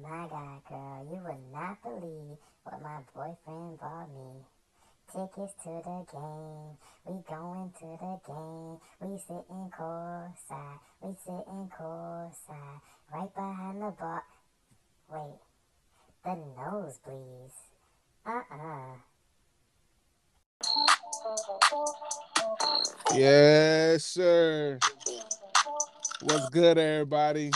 My God, girl, you would not believe what my boyfriend bought me. Tickets to the game, we going to the game. We sitting courtside, we sitting courtside, right behind the bar. Wait, the nosebleeds. Uh-uh. Yes, sir. What's good, everybody?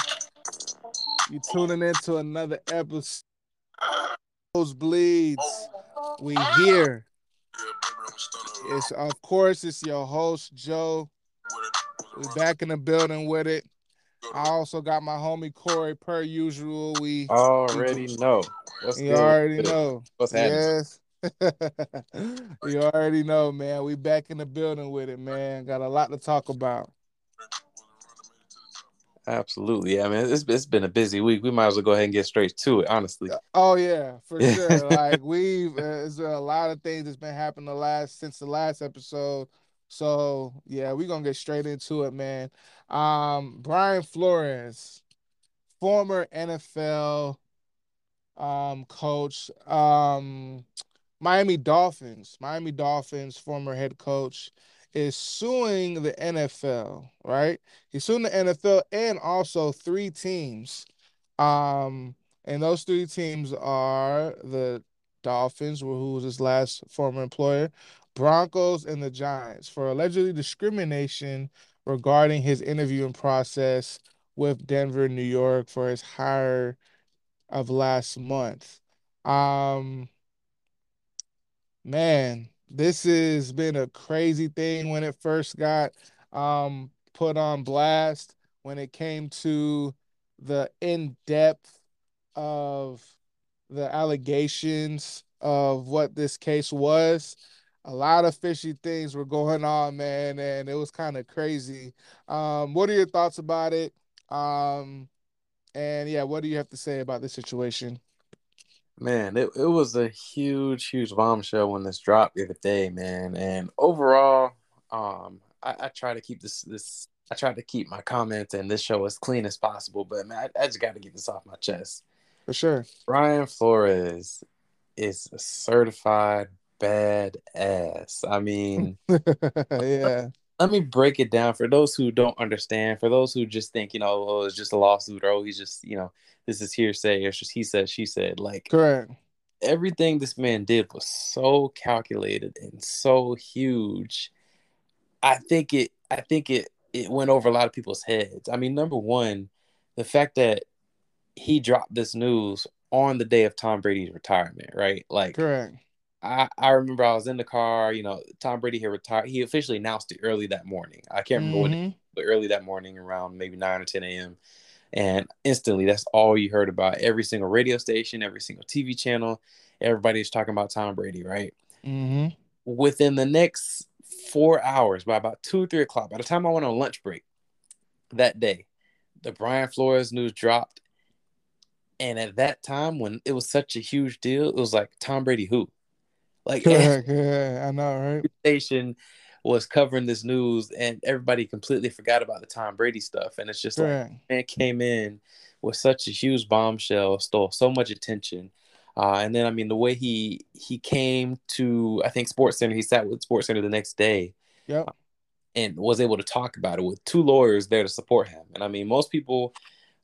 You tuning into another episode. Nosebleeds. We here. It's of course it's your host Joe. We back in the building with it. I also got my homie Corey per usual. We already we, know. What's you good? already know. What's happening? Yes. you already know, man. We back in the building with it, man. Got a lot to talk about. Absolutely, yeah. I mean, it's it's been a busy week. We might as well go ahead and get straight to it, honestly. Oh yeah, for sure. like we've uh, there's a lot of things that's been happening the last since the last episode. So yeah, we're gonna get straight into it, man. Um, Brian Flores, former NFL um coach, um, Miami Dolphins, Miami Dolphins former head coach is suing the NFL, right? He's suing the NFL and also three teams. Um, and those three teams are the Dolphins, who was his last former employer, Broncos, and the Giants for allegedly discrimination regarding his interviewing process with Denver, New York for his hire of last month. Um, man, this has been a crazy thing when it first got um, put on blast when it came to the in depth of the allegations of what this case was. A lot of fishy things were going on, man, and it was kind of crazy. Um, what are your thoughts about it? Um, and yeah, what do you have to say about the situation? Man, it, it was a huge, huge bombshell when this dropped the other day, man. And overall, um, I, I try to keep this this I try to keep my comments and this show as clean as possible, but man, I, I just got to get this off my chest. For sure. Brian Flores is a certified bad ass. I mean, yeah. Let me break it down for those who don't understand, for those who just think, you know, oh, it's just a lawsuit or oh, he's just, you know, this is hearsay or just he said, she said. Like, correct. Everything this man did was so calculated and so huge. I think it, I think it, it went over a lot of people's heads. I mean, number one, the fact that he dropped this news on the day of Tom Brady's retirement, right? Like, correct. I, I remember I was in the car, you know, Tom Brady had retired. He officially announced it early that morning. I can't remember mm-hmm. when, but early that morning around maybe 9 or 10 a.m. And instantly, that's all you heard about. Every single radio station, every single TV channel, everybody's talking about Tom Brady, right? Mm-hmm. Within the next four hours, by about two or three o'clock, by the time I went on lunch break that day, the Brian Flores news dropped. And at that time, when it was such a huge deal, it was like Tom Brady who? Like, yeah, I know, right? Station was covering this news and everybody completely forgot about the Tom Brady stuff. And it's just like man came in with such a huge bombshell, stole so much attention. Uh, and then I mean the way he he came to I think Sports Center, he sat with Sports Center the next day. Yeah. Uh, and was able to talk about it with two lawyers there to support him. And I mean, most people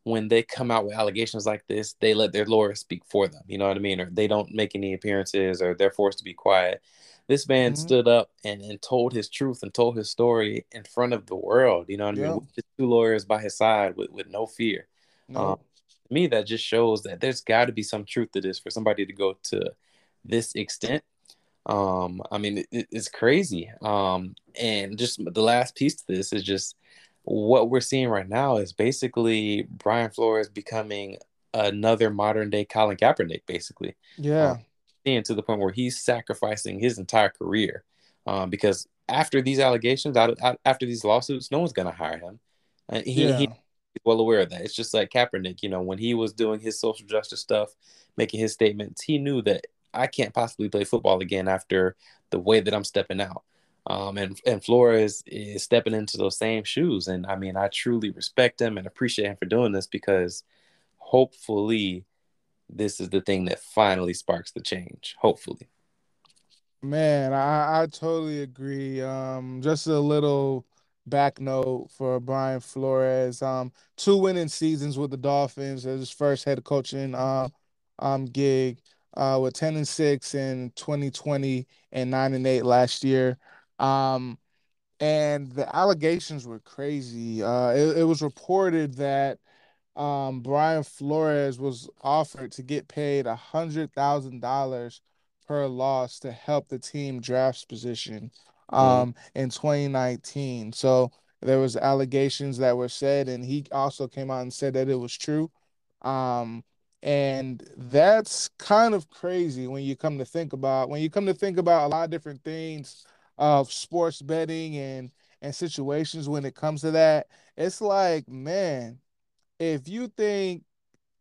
when they come out with allegations like this, they let their lawyers speak for them. You know what I mean? Or they don't make any appearances or they're forced to be quiet. This man mm-hmm. stood up and, and told his truth and told his story in front of the world. You know what I mean? With two lawyers by his side with, with no fear. No. Um, to me, that just shows that there's got to be some truth to this for somebody to go to this extent. Um, I mean, it, it's crazy. Um, and just the last piece to this is just what we're seeing right now is basically Brian Flores becoming another modern day Colin Kaepernick, basically. Yeah. Um, seeing to the point where he's sacrificing his entire career um, because after these allegations, out, out, after these lawsuits, no one's going to hire him. And he, yeah. he's well aware of that. It's just like Kaepernick, you know, when he was doing his social justice stuff, making his statements, he knew that I can't possibly play football again after the way that I'm stepping out. Um, and and Flores is stepping into those same shoes. And I mean, I truly respect him and appreciate him for doing this because hopefully this is the thing that finally sparks the change. Hopefully. Man, I, I totally agree. Um, just a little back note for Brian Flores. Um, two winning seasons with the Dolphins as his first head coaching uh, um gig. Uh, with ten and six in 2020 and nine and eight last year. Um, and the allegations were crazy. Uh, it, it was reported that um, Brian Flores was offered to get paid a hundred thousand dollars per loss to help the team drafts position um, mm-hmm. in 2019. So there was allegations that were said, and he also came out and said that it was true. Um, and that's kind of crazy when you come to think about when you come to think about a lot of different things of sports betting and and situations when it comes to that. It's like, man, if you think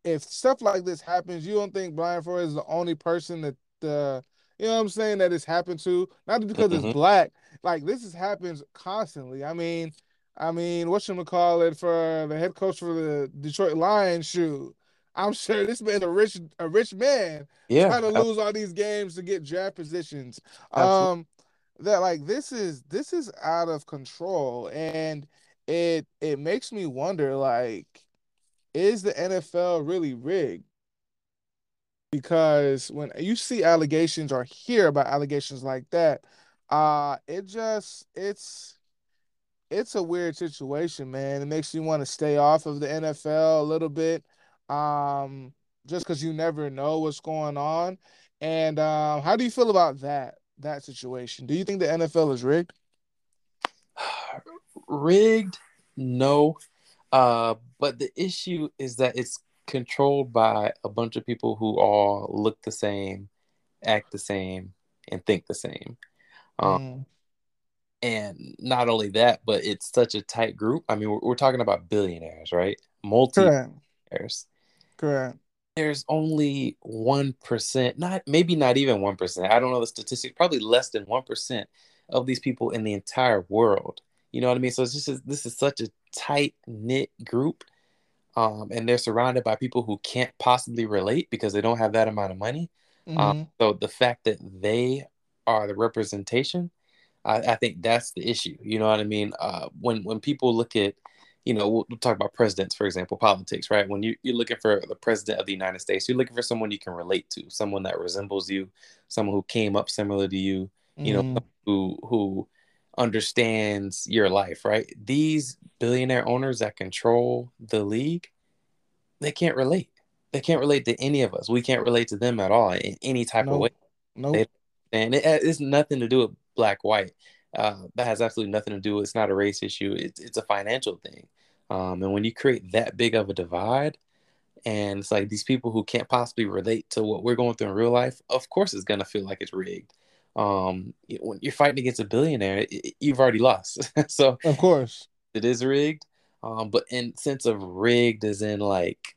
if stuff like this happens, you don't think Brian Flores is the only person that the you know what I'm saying that it's happened to. Not because mm-hmm. it's black. Like this is happens constantly. I mean, I mean, what should we call it for the head coach for the Detroit Lions? Shoot, I'm sure this man's a rich a rich man. Yeah, trying to lose all these games to get draft positions. Absolutely. Um, that like this is this is out of control, and it it makes me wonder like, is the NFL really rigged? because when you see allegations or hear about allegations like that, uh, it just it's it's a weird situation, man. It makes you want to stay off of the NFL a little bit, um, just because you never know what's going on. And um, how do you feel about that that situation? Do you think the NFL is rigged? rigged, no. Uh, but the issue is that it's controlled by a bunch of people who all look the same, act the same, and think the same. Um, mm. And not only that, but it's such a tight group. I mean, we're, we're talking about billionaires, right? Multi billionaires. Correct. There's only one percent, not maybe not even one percent. I don't know the statistics. Probably less than one percent of these people in the entire world. You know what I mean? So it's just this is such a tight knit group um, and they're surrounded by people who can't possibly relate because they don't have that amount of money. Um, mm-hmm. Um, so the fact that they are the representation, I, I, think that's the issue. You know what I mean? Uh, when when people look at, you know, we'll, we'll, talk about presidents, for example, politics, right? When you, you're looking for the president of the United States, you're looking for someone you can relate to, someone that resembles you, someone who came up similar to you, you know, mm-hmm. who who understands your life, right? These billionaire owners that control the league, they can't relate. They can't relate to any of us. We can't relate to them at all in any type nope. of way. No, nope. and it, it's nothing to do with black white. Uh, that has absolutely nothing to do. It's not a race issue. It's it's a financial thing. Um, and when you create that big of a divide, and it's like these people who can't possibly relate to what we're going through in real life, of course it's gonna feel like it's rigged um when you're fighting against a billionaire you've already lost. So of course. it is rigged. Um but in sense of rigged as in like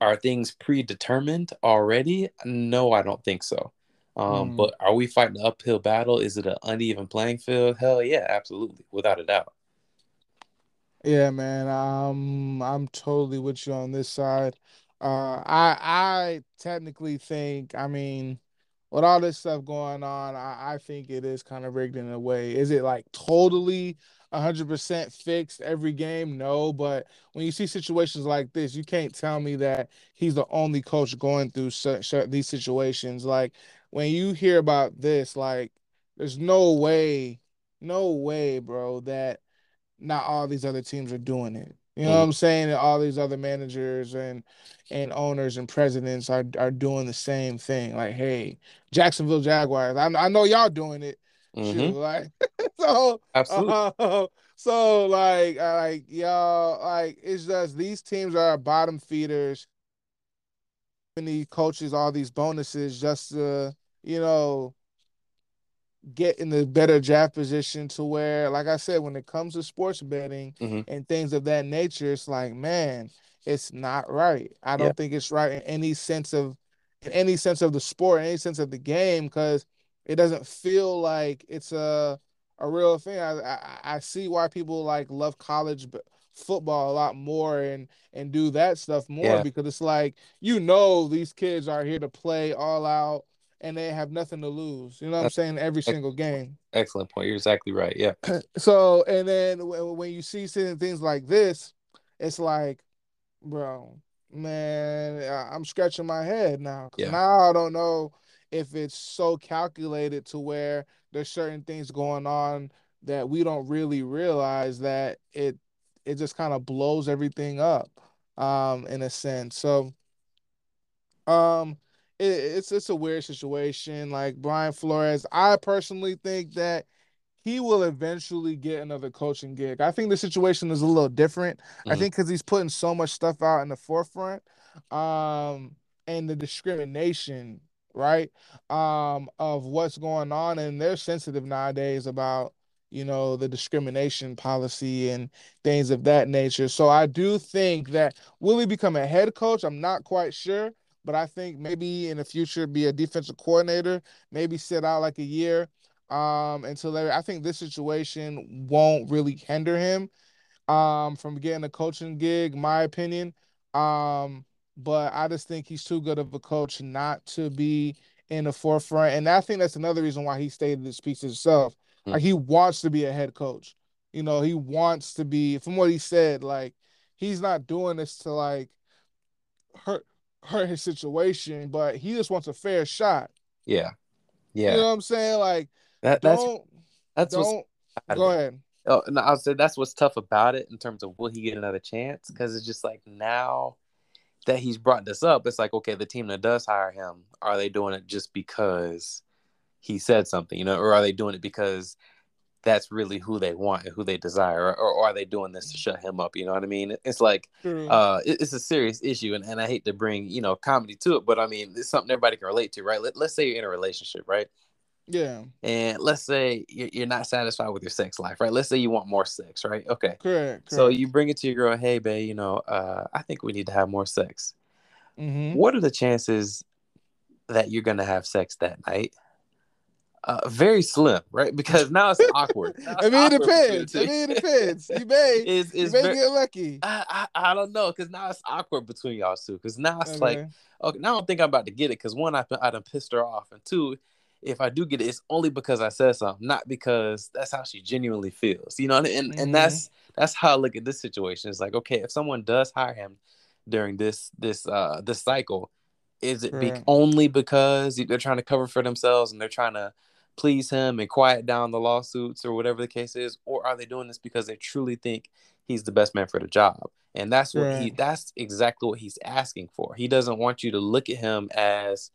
are things predetermined already? No i don't think so. Um mm. but are we fighting an uphill battle? Is it an uneven playing field? Hell yeah absolutely without a doubt. Yeah man um i'm totally with you on this side. Uh i i technically think i mean with all this stuff going on, I, I think it is kind of rigged in a way. Is it like totally 100% fixed every game? No, but when you see situations like this, you can't tell me that he's the only coach going through such, such, these situations. Like when you hear about this, like there's no way, no way, bro, that not all these other teams are doing it. You know mm. what I'm saying? And all these other managers and and owners and presidents are are doing the same thing. Like, hey, Jacksonville Jaguars, I, I know y'all doing it. Mm-hmm. Shoot, like so absolutely. Uh, so like like y'all like it's just these teams are bottom feeders. These coaches all these bonuses just to you know get in the better draft position to where, like I said, when it comes to sports betting mm-hmm. and things of that nature, it's like, man, it's not right. I don't yeah. think it's right in any sense of in any sense of the sport, in any sense of the game, because it doesn't feel like it's a a real thing. I, I, I see why people like love college football a lot more and and do that stuff more Yeah. because it's like you know these kids are here to play all out and they have nothing to lose. You know what I'm saying? Every single game. Excellent point. You're exactly right. Yeah. So and then w- when you see certain things like this, it's like, bro, man, I'm scratching my head now. Yeah. Now I don't know if it's so calculated to where there's certain things going on that we don't really realize that it it just kind of blows everything up, um, in a sense. So, um, it, it's it's a weird situation. Like Brian Flores, I personally think that he will eventually get another coaching gig. I think the situation is a little different. I Mhm. think because he's putting so much stuff out in the forefront, um, and the discrimination, right, um, of what's going on, and they're sensitive nowadays about you know the discrimination policy and things of that nature. So I do think that will he become a head coach? I'm not quite sure, but I think maybe in the future be a defensive coordinator, maybe sit out like a year um until they, I think this situation won't really hinder him um from getting a coaching gig, my opinion. Um, but I just think he's too good of a coach not to be in the forefront. And I think that's another reason why he stated this piece himself. Hmm. Like he wants to be a head coach. You know, he wants to be from what he said, like he's not doing this to like hurt hurt his situation, but he just wants a fair shot. Yeah. Yeah. You know what I'm saying? Like That that's don't that's don't go ahead. Oh, no, I'll say that's what's tough about it in terms of will he get another chance? Because it's just like now that he's brought this up, it's like okay, the team that does hire him, are they doing it just because he said something, you know, or are they doing it because that's really who they want and who they desire, or, or are they doing this to shut him up? You know what I mean? It's like True. uh, it- it's a serious issue, and, and I hate to bring you know comedy to it, but I mean it's something everybody can relate to, right? Let, let's say you're in a relationship, right? yeah, And let's say you're you're not satisfied with your sex life, right? Let's say you want more sex, right? Okay. correct. So you bring it to your girl, hey, babe, you know, uh, I think we need to have more sex. Mhm. What are the chances that you're gonna have sex that night? Uh, very slim, right? Because now it's awkward. Now I mean, it awkward depends. I mean, it depends. You may, It's, you may very, get lucky. I, I, I don't know, because now it's awkward between y'all two. Because now it's like, Okay. okay, now I don't think I'm about to get it. Because one, I've I done pissed her off, and two, if I do get it, it's only because I said something, not because that's how she genuinely feels. You know, and and, Mhm. and that's that's how I look at this situation. It's like, okay, if someone does hire him during this this uh this cycle, is it be Correct. only because they're trying to cover for themselves and they're trying to please him and quiet down the lawsuits or whatever the case is, or are they doing this because they truly think he's the best man for the job? And that's what he that's exactly what he's asking for. He doesn't want you to look at him as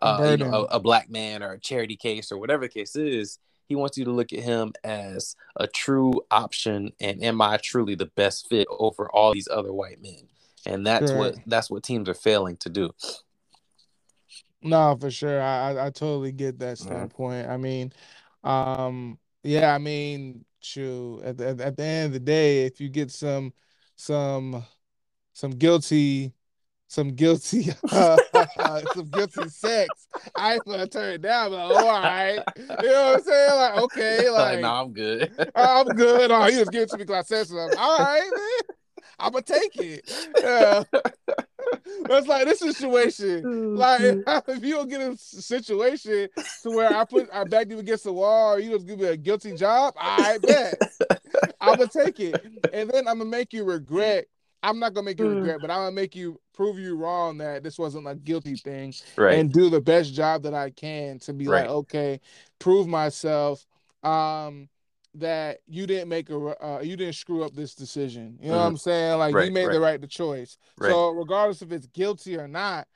A uh, you know, a, a black man or a charity case or whatever the case is. He wants you to look at him as a true option and am I truly the best fit over all these other white men? And that's what that's what teams are failing to do. No, for sure. I, I I totally get that standpoint. I mean, um, yeah, I mean, true. At the, at, the end of the day, if you get some some some guilty some guilty some guilty sex, I ain't gonna turn it down. But oh, all right, you know what I'm saying? Like, okay, like, like no, I'm good. I'm good. Oh, you just give it to me because I said. All right, man. I'm gonna take it. Yeah. That's like this situation. Like if you don't get a situation to where I put I back you against the wall, or you just give me a guilty job, I bet I'm gonna take it, and then I'm gonna make you regret. I'm not gonna make you regret, but I'm gonna make you prove you wrong that this wasn't a guilty thing, right. and do the best job that I can to be Right. like, okay, prove myself. Um, that you didn't make a uh, you didn't screw up this decision. You know what Mhm. I'm saying? Like you Right, made the right. right the choice. Right. So regardless if it's guilty or not,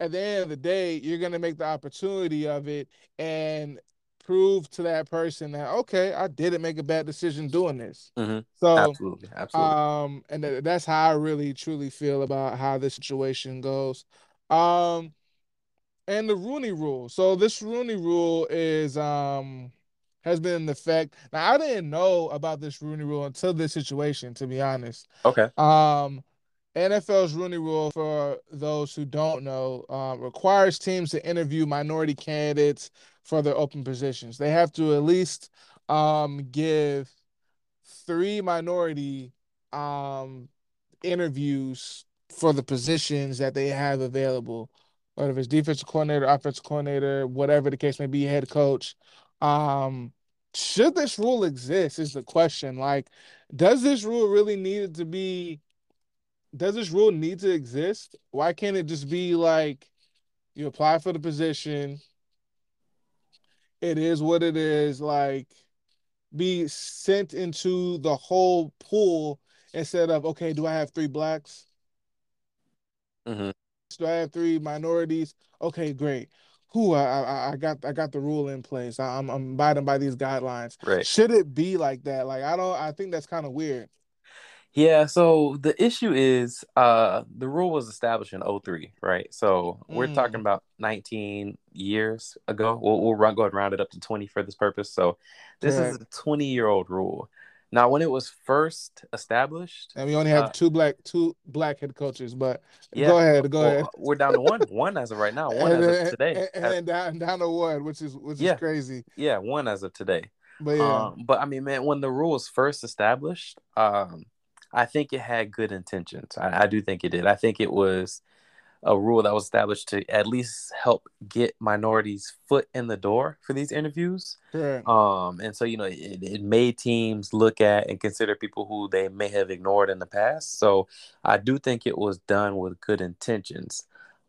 at the end of the day, you're gonna make the opportunity of it and prove to that person that okay, I didn't make a bad decision doing this. Mhm. So absolutely. Absolutely. um, and th- that's how I really truly feel about how this situation goes. Um, and the Rooney Rule. So this Rooney Rule is um has been in effect. Now I didn't know about this Rooney Rule until this situation, to be honest. okay. Um, NFL's Rooney Rule, for those who don't know, uh, requires teams to interview minority candidates for their open positions. They have to at least um, give three minority um interviews for the positions that they have available, whether it's defensive coordinator, offensive coordinator, whatever the case may be, head coach. Um, should this rule exist is the question. Like, does this rule really need to be? Does this rule need to exist? Why can't it just be like you apply for the position? It is what it is. Like, be sent into the whole pool instead of okay, do I have three blacks? Mm-hmm. Do I have three minorities? Okay, great. Who I, I I got I got the rule in place. I, I'm I'm abiding by these guidelines. Right. Should it be like that? Like I don't. I think that's kind of weird. Yeah, so the issue is uh the rule was established in 03, right? So we're Mm. talking about 19 years ago. We'll, we'll run, go ahead and round it up to 20 for this purpose. So this is a 20 year old rule. Now, when it was first established, And we only have Uh, two black two black head coaches. But yeah, go ahead, go well, ahead. we're down to one, one as of right now, one and as of today. and, As- and down down to one, which is which Yeah. is crazy. yeah, one as of today. But yeah, Um, but I mean, man, when the rule was first established, um, I think it had good intentions. I, I do think it did. I think it was a rule that was established to at least help get minorities foot in the door for these interviews. Um, and so you know, it, it made teams look at and consider people who they may have ignored in the past. So I do think it was done with good intentions.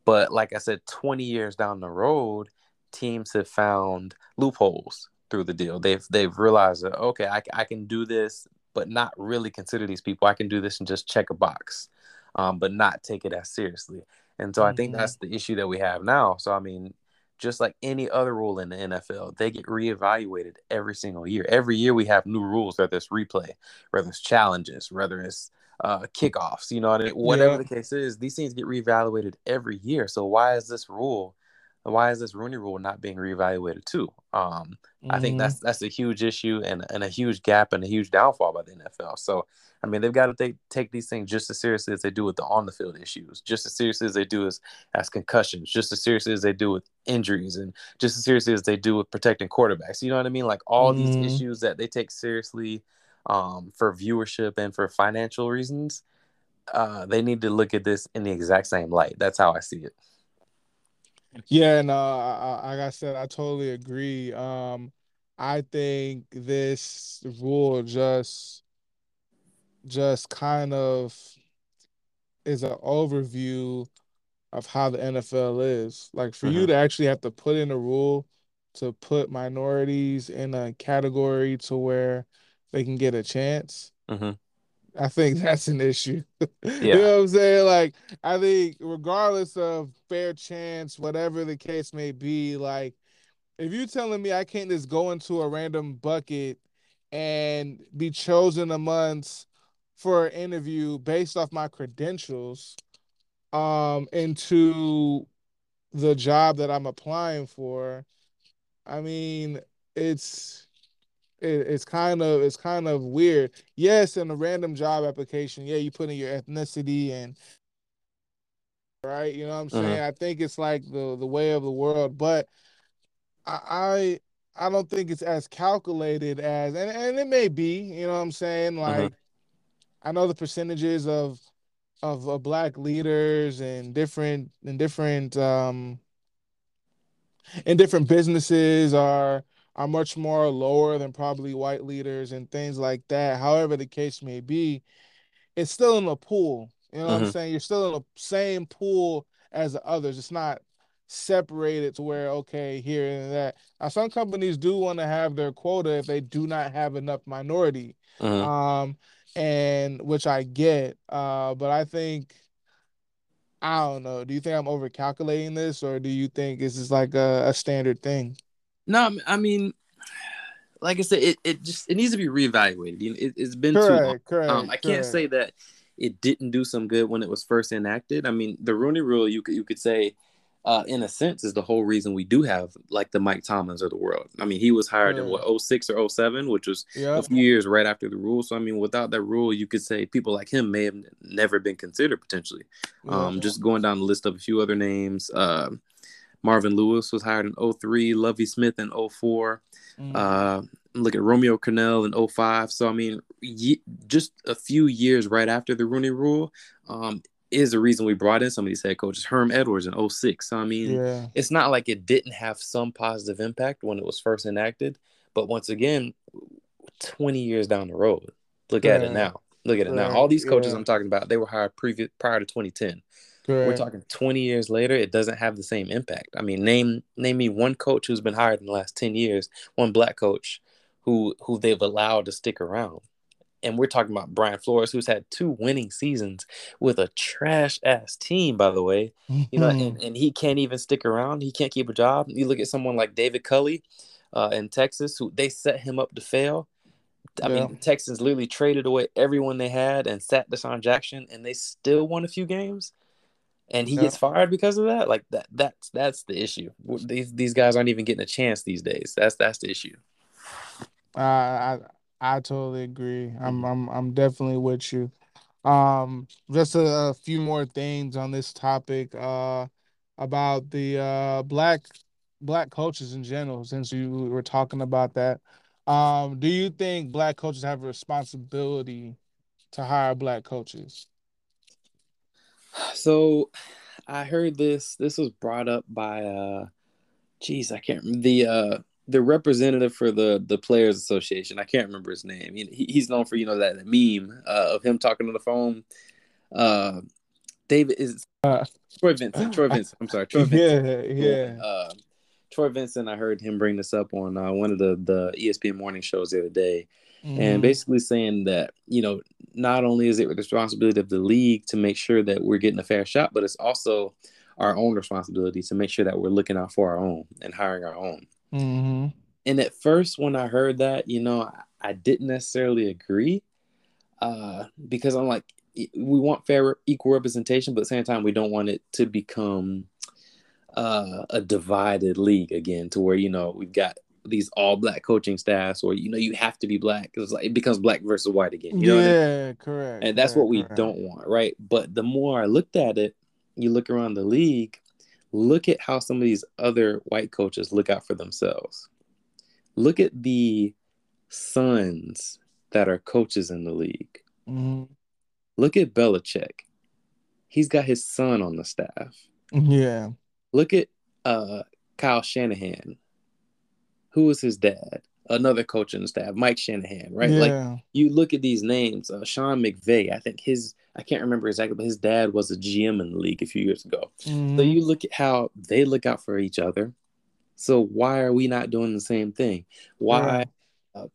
But like I said, 20 years down the road, teams have found loopholes through the deal. They've they've realized that okay, I, I can do this, but not really consider these people. I can do this and just check a box, um, but not take it as seriously. And so I think Mhm. that's the issue that we have now. So I mean, just like any other rule in the NFL, they get reevaluated every single year. Every year we have new rules, whether it's replay, whether it's challenges, whether it's uh, kickoffs, you know, what I mean? whatever Yeah. the case is, these things get reevaluated every year. So why is this rule, why is this Rooney rule not being reevaluated too? Um, I think Mhm. that's that's a huge issue and, and a huge gap and a huge downfall by the NFL. So I mean they've got to take take these things just as seriously as they do with the on the field issues, just as seriously as they do as as concussions, just as seriously as they do with injuries, and just as seriously as they do with protecting quarterbacks. You know what I mean? Like all Mhm. these issues that they take seriously um, for viewership and for financial reasons. Uh, they need to look at this in the exact same light. That's how I see it. Yeah, no, I, I, like I said, I totally agree. Um, I think this rule just just kind of is an overview of how the NFL is. Like for you Mhm. to actually have to put in a rule to put minorities in a category to where they can get a chance. Mhm. I think that's an issue. You know what I'm saying? Like, I think regardless of fair chance, whatever the case may be, like, if you're telling me I can't just go into a random bucket and be chosen amongst for an interview based off my credentials, um, into the job that I'm applying for, I mean, it's it, it's kind of it's kind of weird. Yes, in a random job application, yeah, you put in your ethnicity and right, you know what I'm saying? I think it's like the the way of the world, but I I, I don't think it's as calculated as and, and it may be, you know what I'm saying? Like I know the percentages of of uh, black leaders and different and different um in different businesses are are much more lower than probably white leaders and things like that. However the case may be, it's still in the pool. You know what I'm Mhm. saying? You're still in the same pool as the others. It's not separated to where okay, here and that. Now some companies do want to have their quota if they do not have enough minority. Mhm. Um and which I get. Uh but I think I don't know. Do you think I'm overcalculating this or do you think this is like a, a standard thing? No, I mean- like I said, it, it just it needs to be reevaluated. You it, it's been too long. Correct, correct. Um, I can't say that it didn't do some good when it was first enacted. I mean, the Rooney Rule, you could you could say, uh, in a sense, is the whole reason we do have like the Mike Tomlins of the world. I mean, he was hired in what 06 or 07, which was a few years right after the rule. So I mean, without that rule, you could say people like him may have never been considered potentially. Um, just going down the list of a few other names. Um Marvin Lewis was hired in 03, Lovie Smith in 04. Mm. Uh, look at Romeo Crennel in 05. So I mean, ye- just a few years right after the Rooney Rule, um, is the reason we brought in some of these head coaches. Herm Edwards in 06. So I mean, Yeah. it's not like it didn't have some positive impact when it was first enacted, but once again, 20 years down the road, look at it now. Look at it now. All these coaches Yeah. I'm talking about, they were hired previous prior to 2010. We're talking 20 years later, it doesn't have the same impact. I mean, name name me one coach who's been hired in the last 10 years, one black coach who who they've allowed to stick around. And we're talking about Brian Flores, who's had two winning seasons with a trash ass team, by the way. You know, and, and he can't even stick around. He can't keep a job. You look at someone like David Culley uh, in Texas, who they set him up to fail. I Yeah. mean, the Texans literally traded away everyone they had and sat Deshaun Jackson, and they still won a few games. And he Yeah. gets fired because of that. Like that. That's that's the issue. These these guys aren't even getting a chance these days. That's that's the issue. I I I totally agree. I'm Mhm. I'm I'm definitely with you. Um, just a, a few more things on this topic. Uh, about the uh black black coaches in general. Since you were talking about that, um, do you think black coaches have a responsibility to hire black coaches? So I heard this. This was brought up by uh, geez, I can't remember the uh the representative for the the Players Association. I can't remember his name. He, he's known for you know that meme uh, of him talking on the phone. Uh, David is Uh, Troy Vincent. Troy Vincent. I'm sorry, Troy Vincent. yeah, yeah. Uh, Troy Vincent. I heard him bring this up on uh, one of the the ESPN morning shows the other day, and Mhm. basically saying that you know not only is it the responsibility of the league to make sure that we're getting a fair shot, but it's also our own responsibility to make sure that we're looking out for our own and hiring our own. Mhm. And at first, when I heard that, you know, I, I didn't necessarily agree uh, because I'm like, we want fair, equal representation, but at the same time, we don't want it to become uh, a divided league again, to where you know we've got these all black coaching staffs, or you know, you have to be black. It's like it becomes black versus white again. You know what I mean? yeah, correct. and that's correct, what we correct. don't want right but the more i looked at it you look around the league look at how some of these other white coaches look out for themselves look at the sons that are coaches in the league Mhm. look at Belichick. he's got his son on the staff Yeah. look at uh kyle shanahan who was his dad another coach in the staff mike shanahan right like you look at these names, uh, Sean McVay. I think his I can't remember exactly, but his dad was a GM in the league a few years ago. So Mhm. you look at how they look out for each other. So why are we not doing the same thing? Why, uh,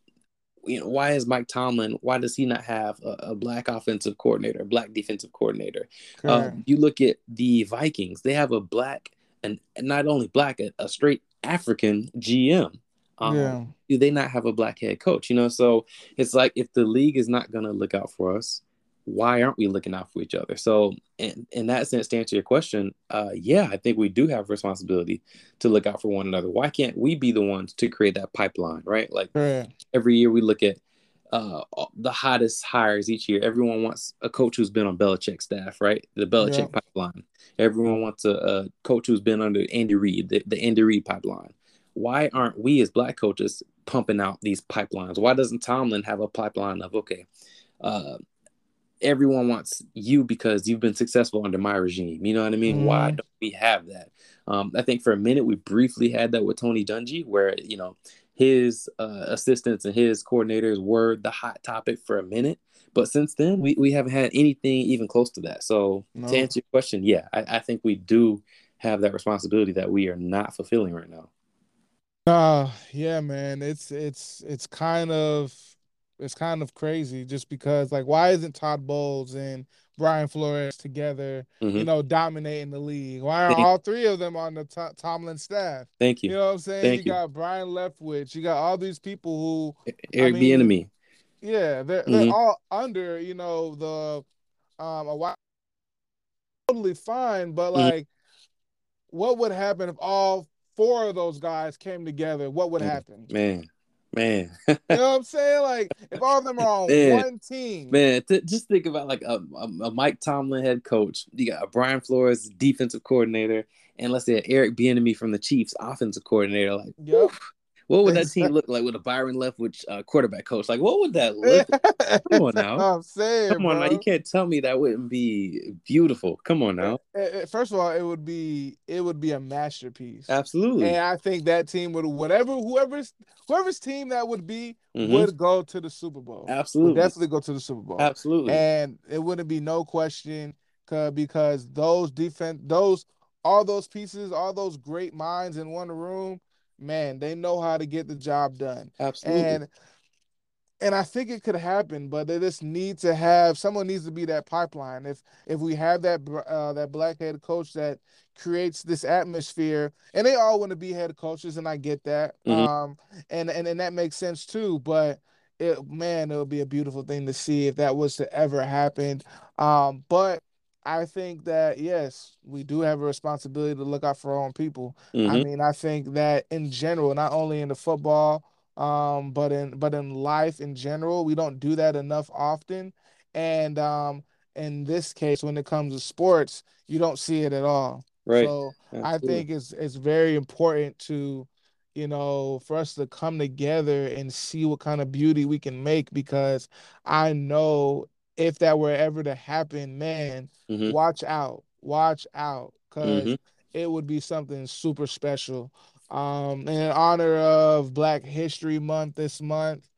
you know, why is Mike Tomlin? Why does he not have a, a black offensive coordinator, a black defensive coordinator? Um, you look at the Vikings; they have a black and and not only black, a, a straight African GM. Um, yeah. do they not have a black head coach? You know, so it's like if the league is not going to look out for us, why aren't we looking out for each other? So, in, in that sense, to answer your question, uh, yeah, I think we do have responsibility to look out for one another. Why can't we be the ones to create that pipeline, right? Like Correct. every year we look at uh, the hottest hires each year. Everyone wants a coach who's been on Belichick's staff, right? The Belichick Yeah. pipeline. Everyone wants a, a coach who's been under Andy Reid, the, the Andy Reid pipeline. Why aren't we as black coaches pumping out these pipelines? Why doesn't Tomlin have a pipeline of okay, uh, everyone wants you because you've been successful under my regime. You know what I mean? Why Mhm. don't we have that? Um, I think for a minute we briefly had that with Tony Dungy, where you know his uh, assistants and his coordinators were the hot topic for a minute. But since then, we, we haven't had anything even close to that. So No. to answer your question, yeah, I, I think we do have that responsibility that we are not fulfilling right now. Uh yeah, man. It's it's it's kind of it's kind of crazy just because like why isn't Todd Bowles and Brian Flores together, you Mhm. know, dominating the league? Why are Thank- all three of them on the To- Tomlin staff? Thank You you, know what I'm saying? Thank you you. got Byron Leftwich, you got all these people who Eric mean- Bieniemy. who yeah, they're they're Mhm. all under, you know, the um a totally fine, but Mhm. like what would happen if all four of those guys came together? What would Mm. happen? Man, man, You know what I'm saying? Like if all of them are on Man. one team, man. Th- just think about like a, a, a Mike Tomlin head coach. You got a Brian Flores defensive coordinator, and let's say Eric Bieniemy from the Chiefs offensive coordinator. Like, Yep. What would that team look like with a Byron Leftwich uh, quarterback coach? Like, what would that look? Like? Come on now. I'm saying, Come on bro. now. You can't tell me that wouldn't be beautiful. Come on now. Eh, eh, First of all, it would be it would be a masterpiece. Absolutely. And I think that team would whatever whoever's whoever's team that would be Mhm. would go to the Super Bowl. Would Absolutely. definitely go to the Super Bowl. Absolutely. And it wouldn't be no question 'cause- because those defense those all those pieces, all those great minds in one room, man, they know how to get the job done. Absolutely. And and I think it could happen, but they just need to have someone needs to be that pipeline. If if we have that uh, that black head coach that creates this atmosphere, and they all want to be head coaches, and I get that, Mhm. um, and and and that makes sense too. But it man, it would be a beautiful thing to see if that was to ever happen. Um, but I think that yes, we do have a responsibility to look out for our own people. I Mhm. mean, I think that in general, not only in the football, um, but in but in life in general, we don't do that enough often. And um, in this case, when it comes to sports, you don't see it at all. Right. So I think it's it's very important to, you know, for us to come together and see what kind of beauty we can make because I know if that were ever to happen, man, Mhm. watch out, watch out, because Mhm. it would be something super special. Um, in honor of Black History Month this month,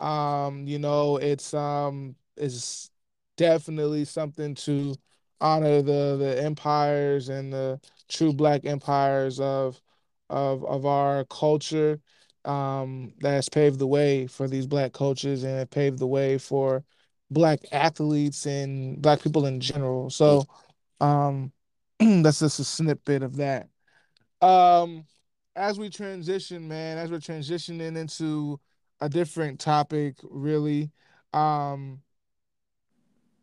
um, you know, it's um it's definitely something to honor the the empires and the true Black empires of of of our culture um that's paved the way for these Black coaches and it paved the way for Black athletes and Black people in general. So um that's just a snippet of that. Um as we transition, man, as we're transitioning into a different topic, really. Um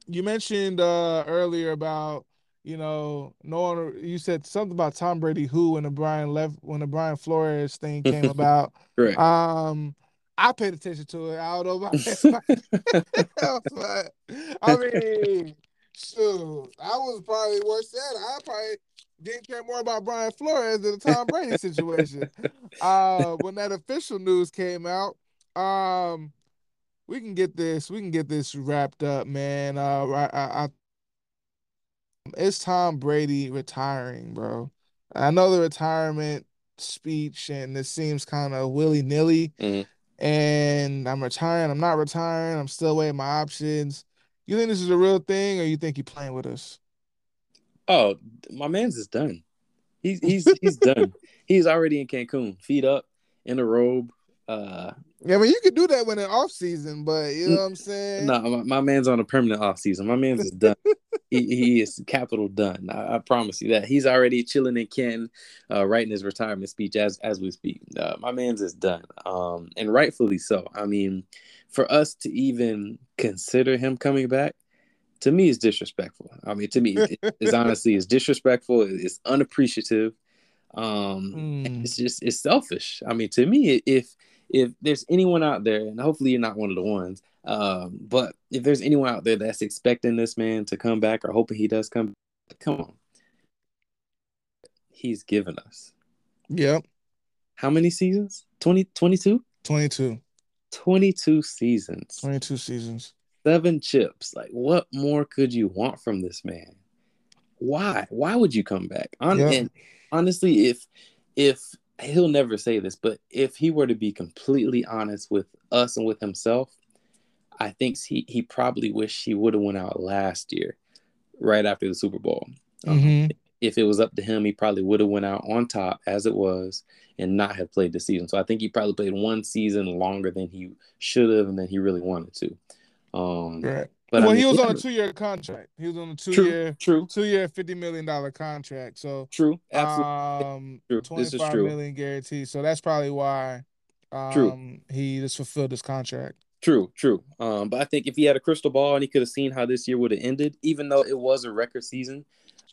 you mentioned uh earlier about you know no one you said something about Tom Brady who when the Brian left when the Brian Flores thing came about. Correct. Um I paid attention to it. I don't know about but I mean shoot, I was probably worse at it. I probably didn't care more about Brian Flores than the Tom Brady situation. Uh when that official news came out, um we can get this we can get this wrapped up man uh I, I, I it's tom brady retiring bro i know the retirement speech and this seems kind of willy-nilly Mhm. And i'm retiring i'm not retiring i'm still weighing my options you think this is a real thing or you think he playing with us Oh, my man's is done. He's he's he's done. He's already in Cancun, feet up in a robe. Uh, yeah, mean, you could do that when in off season, but you know what I'm saying? no, my, my man's on a permanent off season. My man's is done. he, he is capital done. I, I promise you that. He's already chilling in Canton, uh, writing his retirement speech as as we speak. Uh, my man's is done, um, and rightfully so. I mean, for us to even consider him coming back, to me, is disrespectful. I mean, to me, it, it's honestly it's disrespectful. It's unappreciative. Um, Mm. it's just it's selfish. I mean, to me, if if there's anyone out there, and hopefully you're not one of the ones, um, but if there's anyone out there that's expecting this man to come back or hoping he does come, back, come on, he's given us Yep, how many seasons? 20, 22? 22, 22 seasons, 22 seasons. seven chips. Like, what more could you want from this man? Why? Why would you come back? On, Yeah. And honestly, if if he'll never say this, but if he were to be completely honest with us and with himself, I think he he probably wished he would have went out last year, right after the Super Bowl. Um, Mhm. if it was up to him, he probably would have went out on top as it was and not have played the season. So I think he probably played one season longer than he should have and than he really wanted to. Um, Right. But I well, he was yeah, on a two-year contract. He was on a two-year, true, two-year, fifty million dollar contract. So, true, absolutely. um, True. This is true. million guaranteed. So that's probably why, um, True. he just fulfilled his contract. True, true. Um, but I think if he had a crystal ball and he could have seen how this year would have ended, even though it was a record season,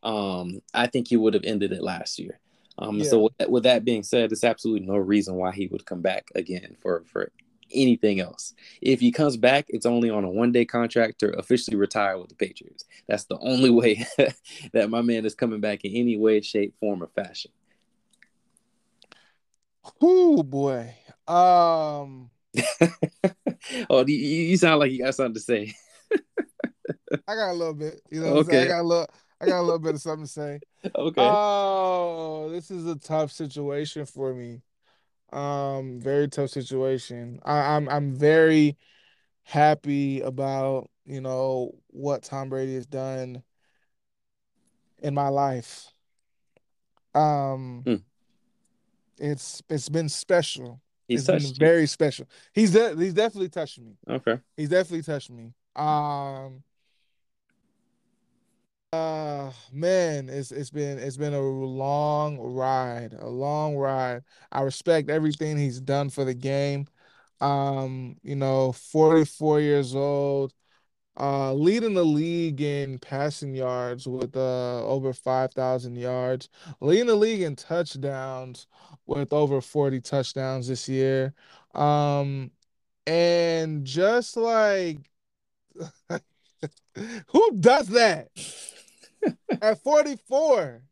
um, I think he would have ended it last year. Um, Yeah. so with that, with that being said, there's absolutely no reason why he would come back again for for anything else. If he comes back, it's only on a one day contract to officially retire with the Patriots. That's the only way that my man is coming back in any way, shape, form, or fashion. Oh boy. Um, oh, you, you sound like you got something to say. I got a little bit. You know, what I'm saying? I got a little. I got a little bit of something to say. Okay. Oh, this is a tough situation for me. Um, very tough situation. I, I'm I'm very happy about, you know, what Tom Brady has done in my life. Um, Hmm. it's it's been special. He's it's been you. very special. He's de- he's definitely touched me. Okay. He's definitely touched me. Um uh man, it's it's been it's been a long ride, a long ride. I respect everything he's done for the game. Um, you know, 44 years old, uh leading the league in passing yards with uh over 5,000 yards, leading the league in touchdowns with over 40 touchdowns this year. Um and just like who does that at 44?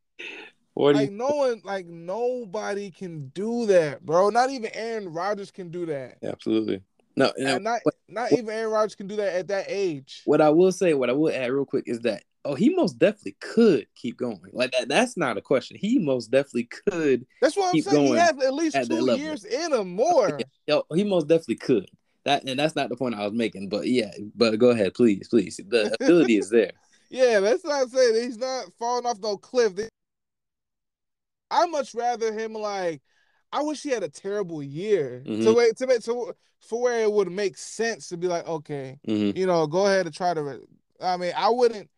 40. Like no one, like nobody can do that, bro. Not even Aaron Rodgers can do that. Absolutely. No, and And not not even Aaron Rodgers can do that at that age. what I will say, what I will add real quick is that oh, he most definitely could keep going. Like that. That's not a question. He most definitely could. That's what I'm saying. He has at least at two years in him more. Yo, he most definitely could. That and that's not the point I was making. But yeah, but go ahead, please, please. The ability is there. Yeah, that's not saying he's not falling off no cliff. I much rather him like. I wish he had a terrible year to Mhm. wait to make to for where it would make sense to be like, okay, hmm you know, go ahead and try to. re- I mean, I wouldn't,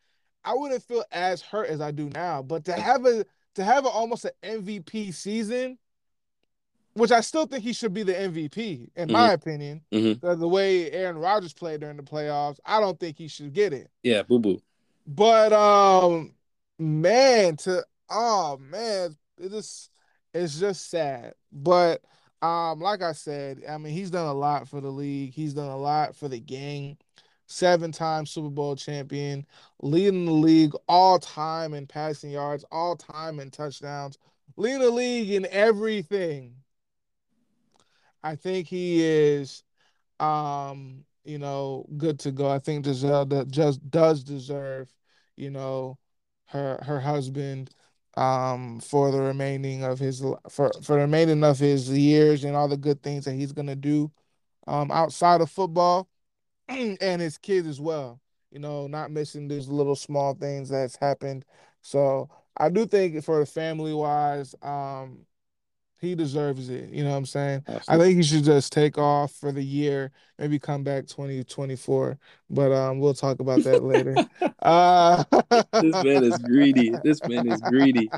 I wouldn't feel as hurt as I do now. But to have a to have a, almost an MVP season, which I still think he should be the MVP in my opinion. Mhm. The, the way Aaron Rodgers played during the playoffs, I don't think he should get it. Yeah, boo boo. But um, man, to oh man, it just it's just sad. But um, like I said, I mean, he's done a lot for the league. He's done a lot for the game. Seven-time Super Bowl champion, leading the league all time in passing yards, all time in touchdowns, leading the league in everything. I think he is um, you know, good to go. I think Gisele do- just does deserve, you know, her her husband um for the remaining of his for for the remaining of his years and all the good things that he's gonna do um outside of football and his kids as well. You know, not missing these little small things that's happened. So I do think for the family wise, um, he deserves it. You know what I'm saying? I think he should just take off for the year, maybe come back 2024. But um, we'll talk about that later. Uh, This man is greedy. This man is greedy.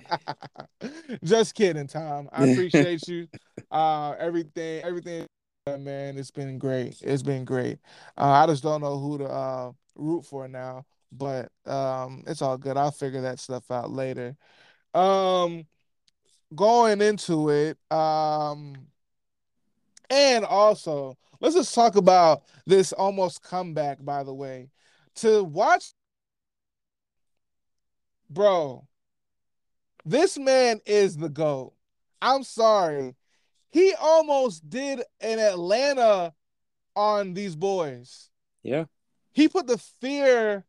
Just kidding, Tom. I appreciate you. Uh, everything, everything, man. It's been great. It's been great. Uh, I just don't know who to uh root for now, but um, it's all good. I'll figure that stuff out later. Um, going into it, um, and also let's just talk about this almost comeback. By the way, to watch, bro, this man is the GOAT. I'm sorry. He almost did an Atlanta on these boys. Yeah. He put the fear.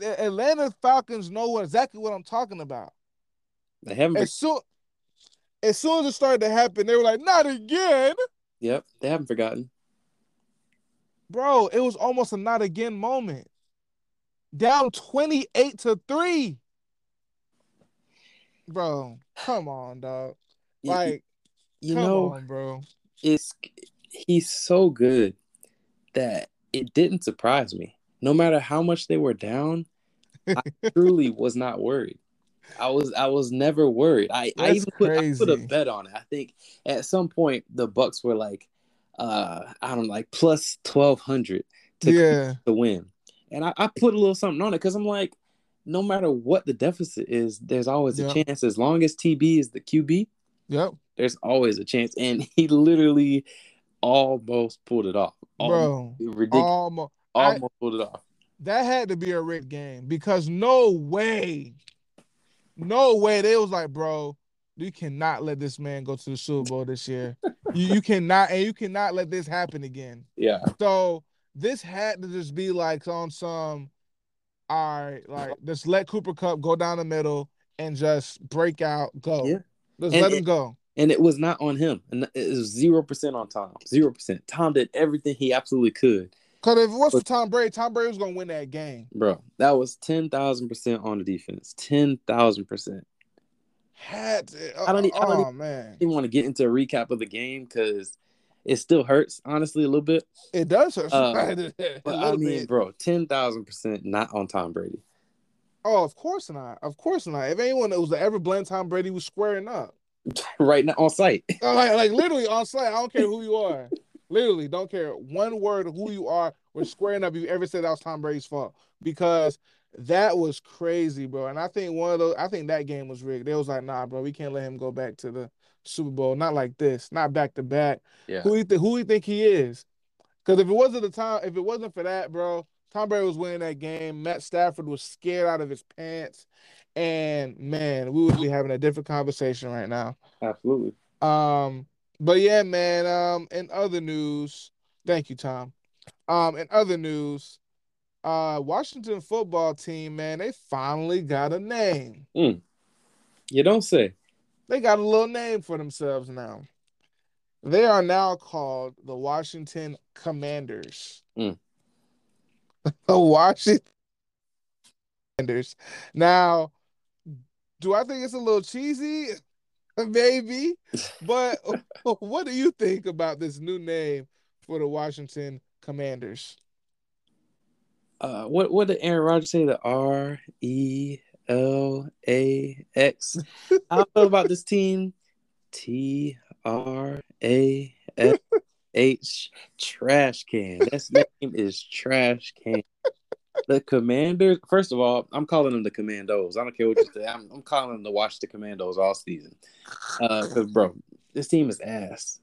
Atlanta Falcons know exactly what I'm talking about. They haven't. As soon, as soon as it started to happen, they were like, "Not again, Yep. They haven't forgotten. bro." It was almost a "not again" moment. Down twenty eight to three, bro. Come on, dog. You- Like, you come know, on, bro. it's he's so good that it didn't surprise me. No matter how much they were down, I truly was not worried. I was I was never worried. I, I even put I put a bet on it. I think at some point the Bucs were like uh I don't know, like plus twelve hundred to Yeah, to win. And I, I put a little something on it because I'm like, no matter what the deficit is, there's always a chance. As long as TB is the QB, yep, there's always a chance. And he literally almost pulled it off. Almost, bro. ridiculous. Almost. I- pulled it off. that had to be a rigged game because no way, no way they was like, bro, you cannot let this man go to the Super Bowl this year. you you cannot and you cannot let this happen again. Yeah. So this had to just be like on some all right, like just let Cooper Kupp go down the middle and just break out, go. Yeah. Just And let him go. And it was not on him. And it was zero percent on Tom. Zero percent. Tom did everything he absolutely could. Because if it was for Tom Brady, Tom Brady was gonna win that game. Bro, that was ten thousand percent on the defense. Ten thousand percent. Had to, I don't e- I don't oh man. didn't want to get into a recap of the game because it still hurts, honestly, a little bit. It does hurt. Uh, but I mean, bit. bro, ten thousand percent not on Tom Brady. Oh, of course not. Of course not. If anyone that was to ever blame Tom Brady was squaring up. right now on site. Like, like literally on site. I don't care who you are. Literally, don't care one word of who you are. We're squaring up. You ever said that was Tom Brady's fault because that was crazy, bro. And I think one of those. I think that game was rigged. They was like, nah, bro, we can't let him go back to the Super Bowl. Not like this. Not back to back. Yeah. Who he th- who he think he is? Because if it wasn't the time, if it wasn't for that, bro, Tom Brady was winning that game. Matt Stafford was scared out of his pants, and man, we would be having a different conversation right now. Absolutely. Um, but yeah, man. Um, in other news, thank you, Tom. Um, in other news, uh, Washington football team, man, they finally got a name. You don't say. They got a little name for themselves now. They are now called the Washington Commanders. Mm. the Washington Commanders. Now, do I think it's a little cheesy? Maybe. But what do you think about this new name for the Washington Commanders? Uh, what what did Aaron Rodgers say? The R E L A X. How feel about this team? T R A S H trash can. That's name is trash can. The Commanders. First of all, I'm calling them the Commandos. I don't care what you say. I'm, I'm calling them the Washington Commandos all season. Uh, cause bro, this team is ass.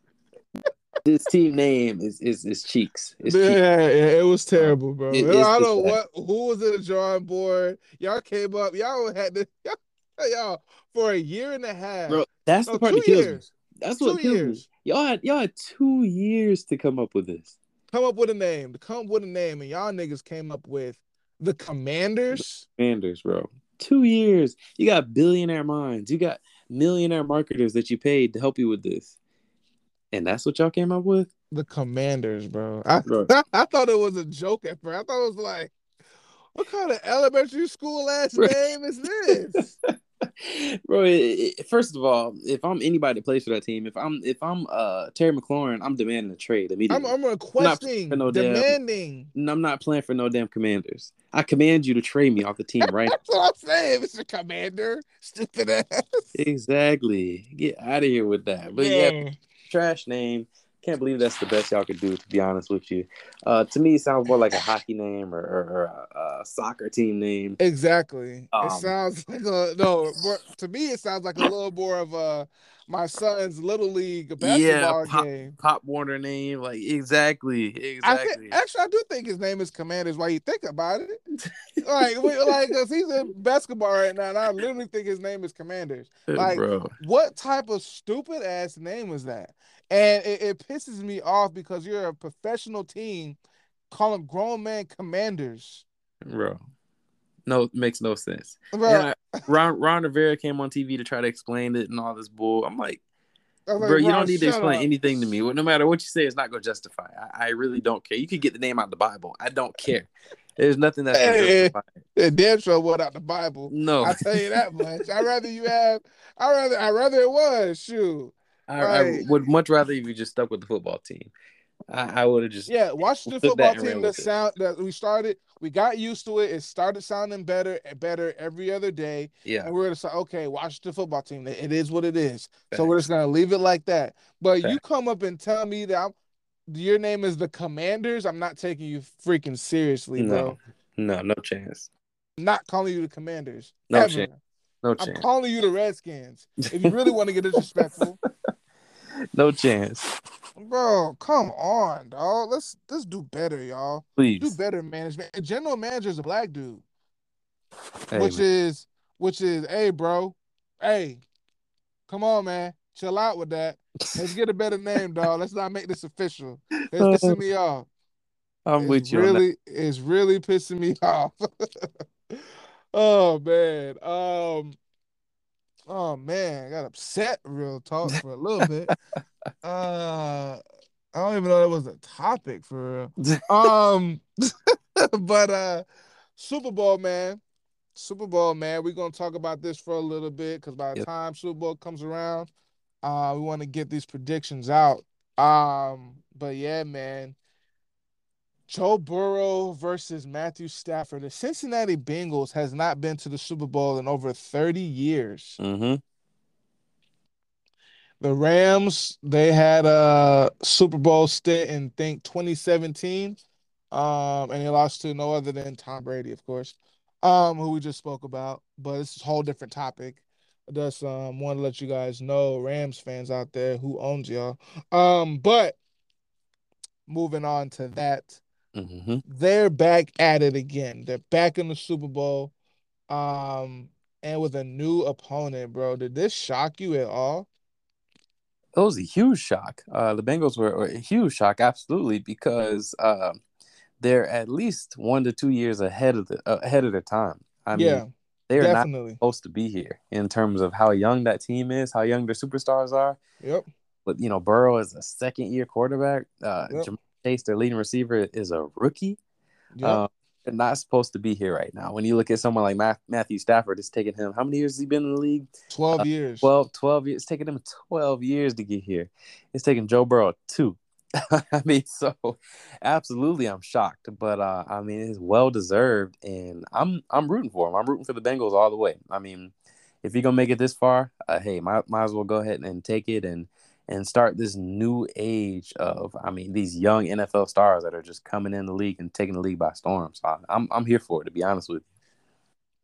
This team name is is is cheeks. It's yeah, cheeks. yeah, it was terrible, bro. It- I don't know what who was in the drawing board. Y'all came up, y'all had to y'all for a year and a half. Bro, that's No, the part two that kills me. years. That's what kills years. me. Y'all had y'all had two years to come up with this. Come up with a name. Come up with a name, and y'all niggas came up with the Commanders. Commanders, bro. Two years. You got billionaire minds. You got millionaire marketers that you paid to help you with this. And that's what y'all came up with? The Commanders, bro. I, Bro. I thought it was a joke at first. I thought it was like, what kind of elementary school ass Bro. name is this? bro, it, it- first of all, if I'm anybody that plays for that team, if I'm if I'm uh Terry McLaurin, I'm demanding a trade I'm, immediately. I'm requesting, for no demanding. And I'm not playing for no damn commanders. I command you to trade me off the team right That's what I'm saying, Mr. Commander. Stupid ass. Exactly. Get out of here with that. But yeah, trash name. Can't believe that's the best y'all could do. To be honest with you, uh, to me, it sounds more like a hockey name or, or, or a, a soccer team name. Exactly. Um, it sounds like a no. More, to me, it sounds like a little more of a my son's little league basketball pop- game. Pop Warner name, like exactly, I exactly. think actually I do think his name is Commanders. Why you think about it, like we, like because he's in basketball right now, and I literally think his name is Commanders. like- bro. What type of stupid ass name was that? And it, it pisses me off because you're a professional team calling grown man Commanders. Bro. No, makes no sense. I, Ron, Ron Rivera came on TV to try to explain it and all this bull. I'm like, like, bro, you don't need to explain up. anything to me. No matter what you say, it's not going to justify. I, I really don't care. You could get the name out of the Bible. I don't care. There's nothing that's going to Hey. It damn sure without the Bible. No, I tell you that much. I rather you have. I rather. I rather it was. Shoot. I, I would much rather if you just stuck with the football team. I, I would have just Yeah, Washington that football and team. that it. sound that we started, we got used to it. It started sounding better, and better every other day. yeah. And we're gonna say, okay, Washington football team. It is what it is. So we're just gonna leave it like that. But you come up and tell me that I'm, your name is the Commanders. I'm not taking you freaking seriously, bro. No, no, no chance. I'm not calling you the Commanders. No ever. chance. No chance. I'm calling you the Redskins. If you really want to get disrespectful, No chance. bro, come on, dog. Let's let's do better, y'all. Please do better management. A general manager is a black dude, Hey, which man. is which is, hey, bro, hey, Come on, man. Chill out with that. Let's get a better name, dog. Let's not make this official. It's pissing me off. I'm it's with you. Really, it's really pissing me off. oh man. Um. Oh man, I got upset real talk for a little bit. uh, I don't even know that was a topic for real. Um, but uh, Super Bowl man, Super Bowl man, we're gonna talk about this for a little bit because by the Yep. time Super Bowl comes around, uh, we want to get these predictions out. Um, but yeah, man. Joe Burrow versus Matthew Stafford. The Cincinnati Bengals has not been to the Super Bowl in over 30 years. Mm-hmm. The Rams, they had a Super Bowl stint in think 2017. Um, and they lost to no other than Tom Brady, of course. Um, who we just spoke about, but this is a whole different topic. I just um want to let you guys know, Rams fans out there who owns y'all. Um, but moving on to that, Mm-hmm. they're back at it again. They're back in the Super Bowl. Um, and with a new opponent, bro. Did this shock you at all? It was a huge shock. Uh, the Bengals were, were a huge shock, absolutely, because uh, they're at least one to two years ahead of the uh, ahead of their time. I mean, they are not supposed to be here in terms of how young that team is, how young their superstars are. Yep. But you know, Burrow is a second year quarterback. Uh, Yep. Ja'Marr Chase, their leading receiver, is a rookie. Yep. Uh, they're not supposed to be here right now. When you look at someone like Matthew Stafford, it's taken him how many years has he been in the league? 12 years. 12, 12 years. It's taken him 12 years to get here. It's taken Joe Burrow two. I mean, so absolutely I'm shocked, but uh, I mean it's well deserved and I'm I'm rooting for him. I'm rooting for the Bengals all the way. I mean, if you're gonna make it this far, uh, hey, might, might as well go ahead and take it and and start this new age of I mean these young NFL stars that are just coming in the league and taking the league by storm. So I'm I'm here for it to be honest with you.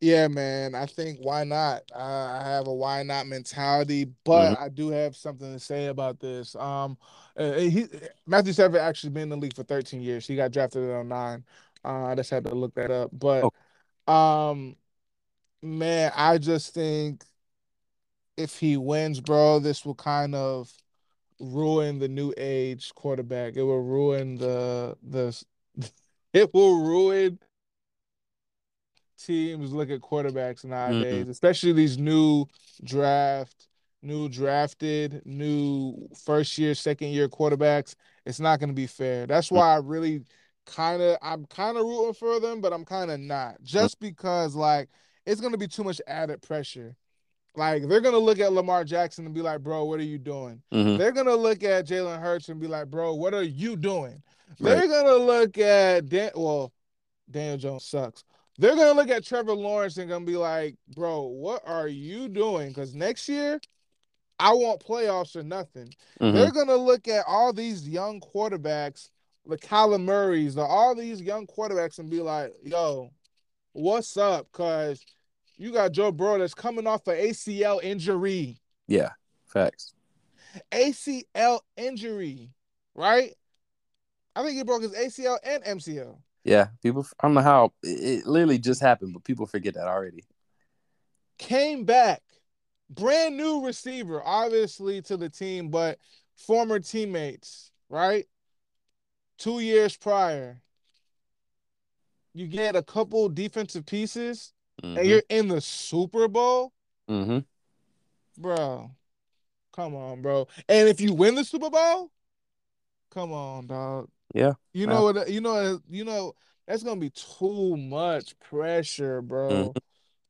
Yeah, man. I think why not? Uh, I have a why not mentality, but Mm-hmm. I do have something to say about this. Um, uh, he Matthew Stafford actually been in the league for 13 years. He got drafted in 09. Uh, I just had to look that up. But um, man, I just think if he wins, bro, this will kind of ruin the new age quarterback. It will ruin the the it will ruin teams look at quarterbacks nowadays, especially these new draft, new drafted, new first year, second year quarterbacks. It's not going to be fair. That's mm. why I really kind of I'm kind of rooting for them, but I'm kind of not. Mm. Just because like it's going to be too much added pressure. Like they're to look at Lamar Jackson and be like, "Bro, what are you doing?" Mhm. They're gonna look at Jalen Hurts and be like, "Bro, what are you doing?" Right. They're gonna look at Dan. Well, Daniel Jones sucks. They're gonna look at Trevor Lawrence and gonna be like, "Bro, what are you doing?" Because next year, I want playoffs or nothing. Mhm. They're gonna look at all these young quarterbacks, the Kyler Murrays, the all these young quarterbacks, and be like, "Yo, what's up?" Because you got Joe Burrow that's coming off an ACL injury. Yeah, facts. ACL injury, right? I think he broke his ACL and MCL. Yeah, people. I don't know how it, it literally just happened, but people forget that already. Came back, brand new receiver, obviously to the team, but former teammates, right? Two years prior, you get a couple defensive pieces, Mm-hmm. and you're in the Super Bowl, hmm bro. Come on, bro. And if you win the Super Bowl, come on, dog. Yeah. You know what? You know. You know. That's gonna be too much pressure, bro. Mm-hmm.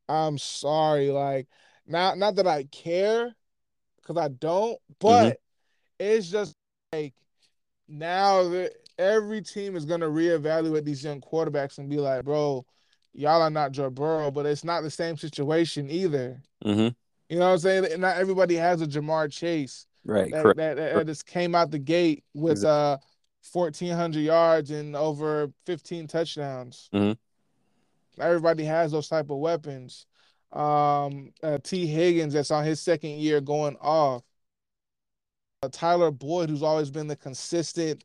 I'm sorry. Like, not not that I care, because I don't. Mm-hmm. But it's just like now that every team is gonna reevaluate these young quarterbacks and be like, bro, y'all are not Joe Burrow, but it's not the same situation either. hmm You know what I'm saying? Not everybody has a Ja'Marr Chase Right. that, Correct. that, that, just came out the gate with Exactly. uh 1400 yards and over 15 touchdowns. Mhm. Everybody has those type of weapons. Um, uh, Tee Higgins that's on his second year going off. Uh, Tyler Boyd, who's always been the consistent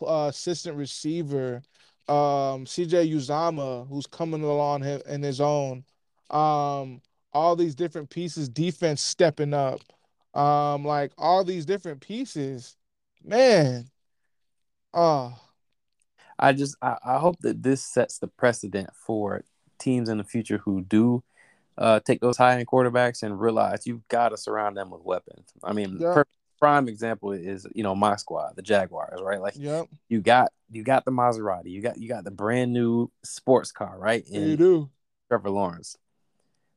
uh, assistant receiver. Um, CJ Uzomah, who's coming along in his own. Um, all these different pieces, defense stepping up. Um, like all these different pieces, man. Oh, I just I, I hope that this sets the precedent for teams in the future who do uh, take those high end quarterbacks and realize you've got to surround them with weapons. I mean, Yep. per- prime example is you know my squad, the Jaguars, right? Like yep, you got you got the Maserati, you got you got the brand new sports car, right? And you do. Trevor Lawrence.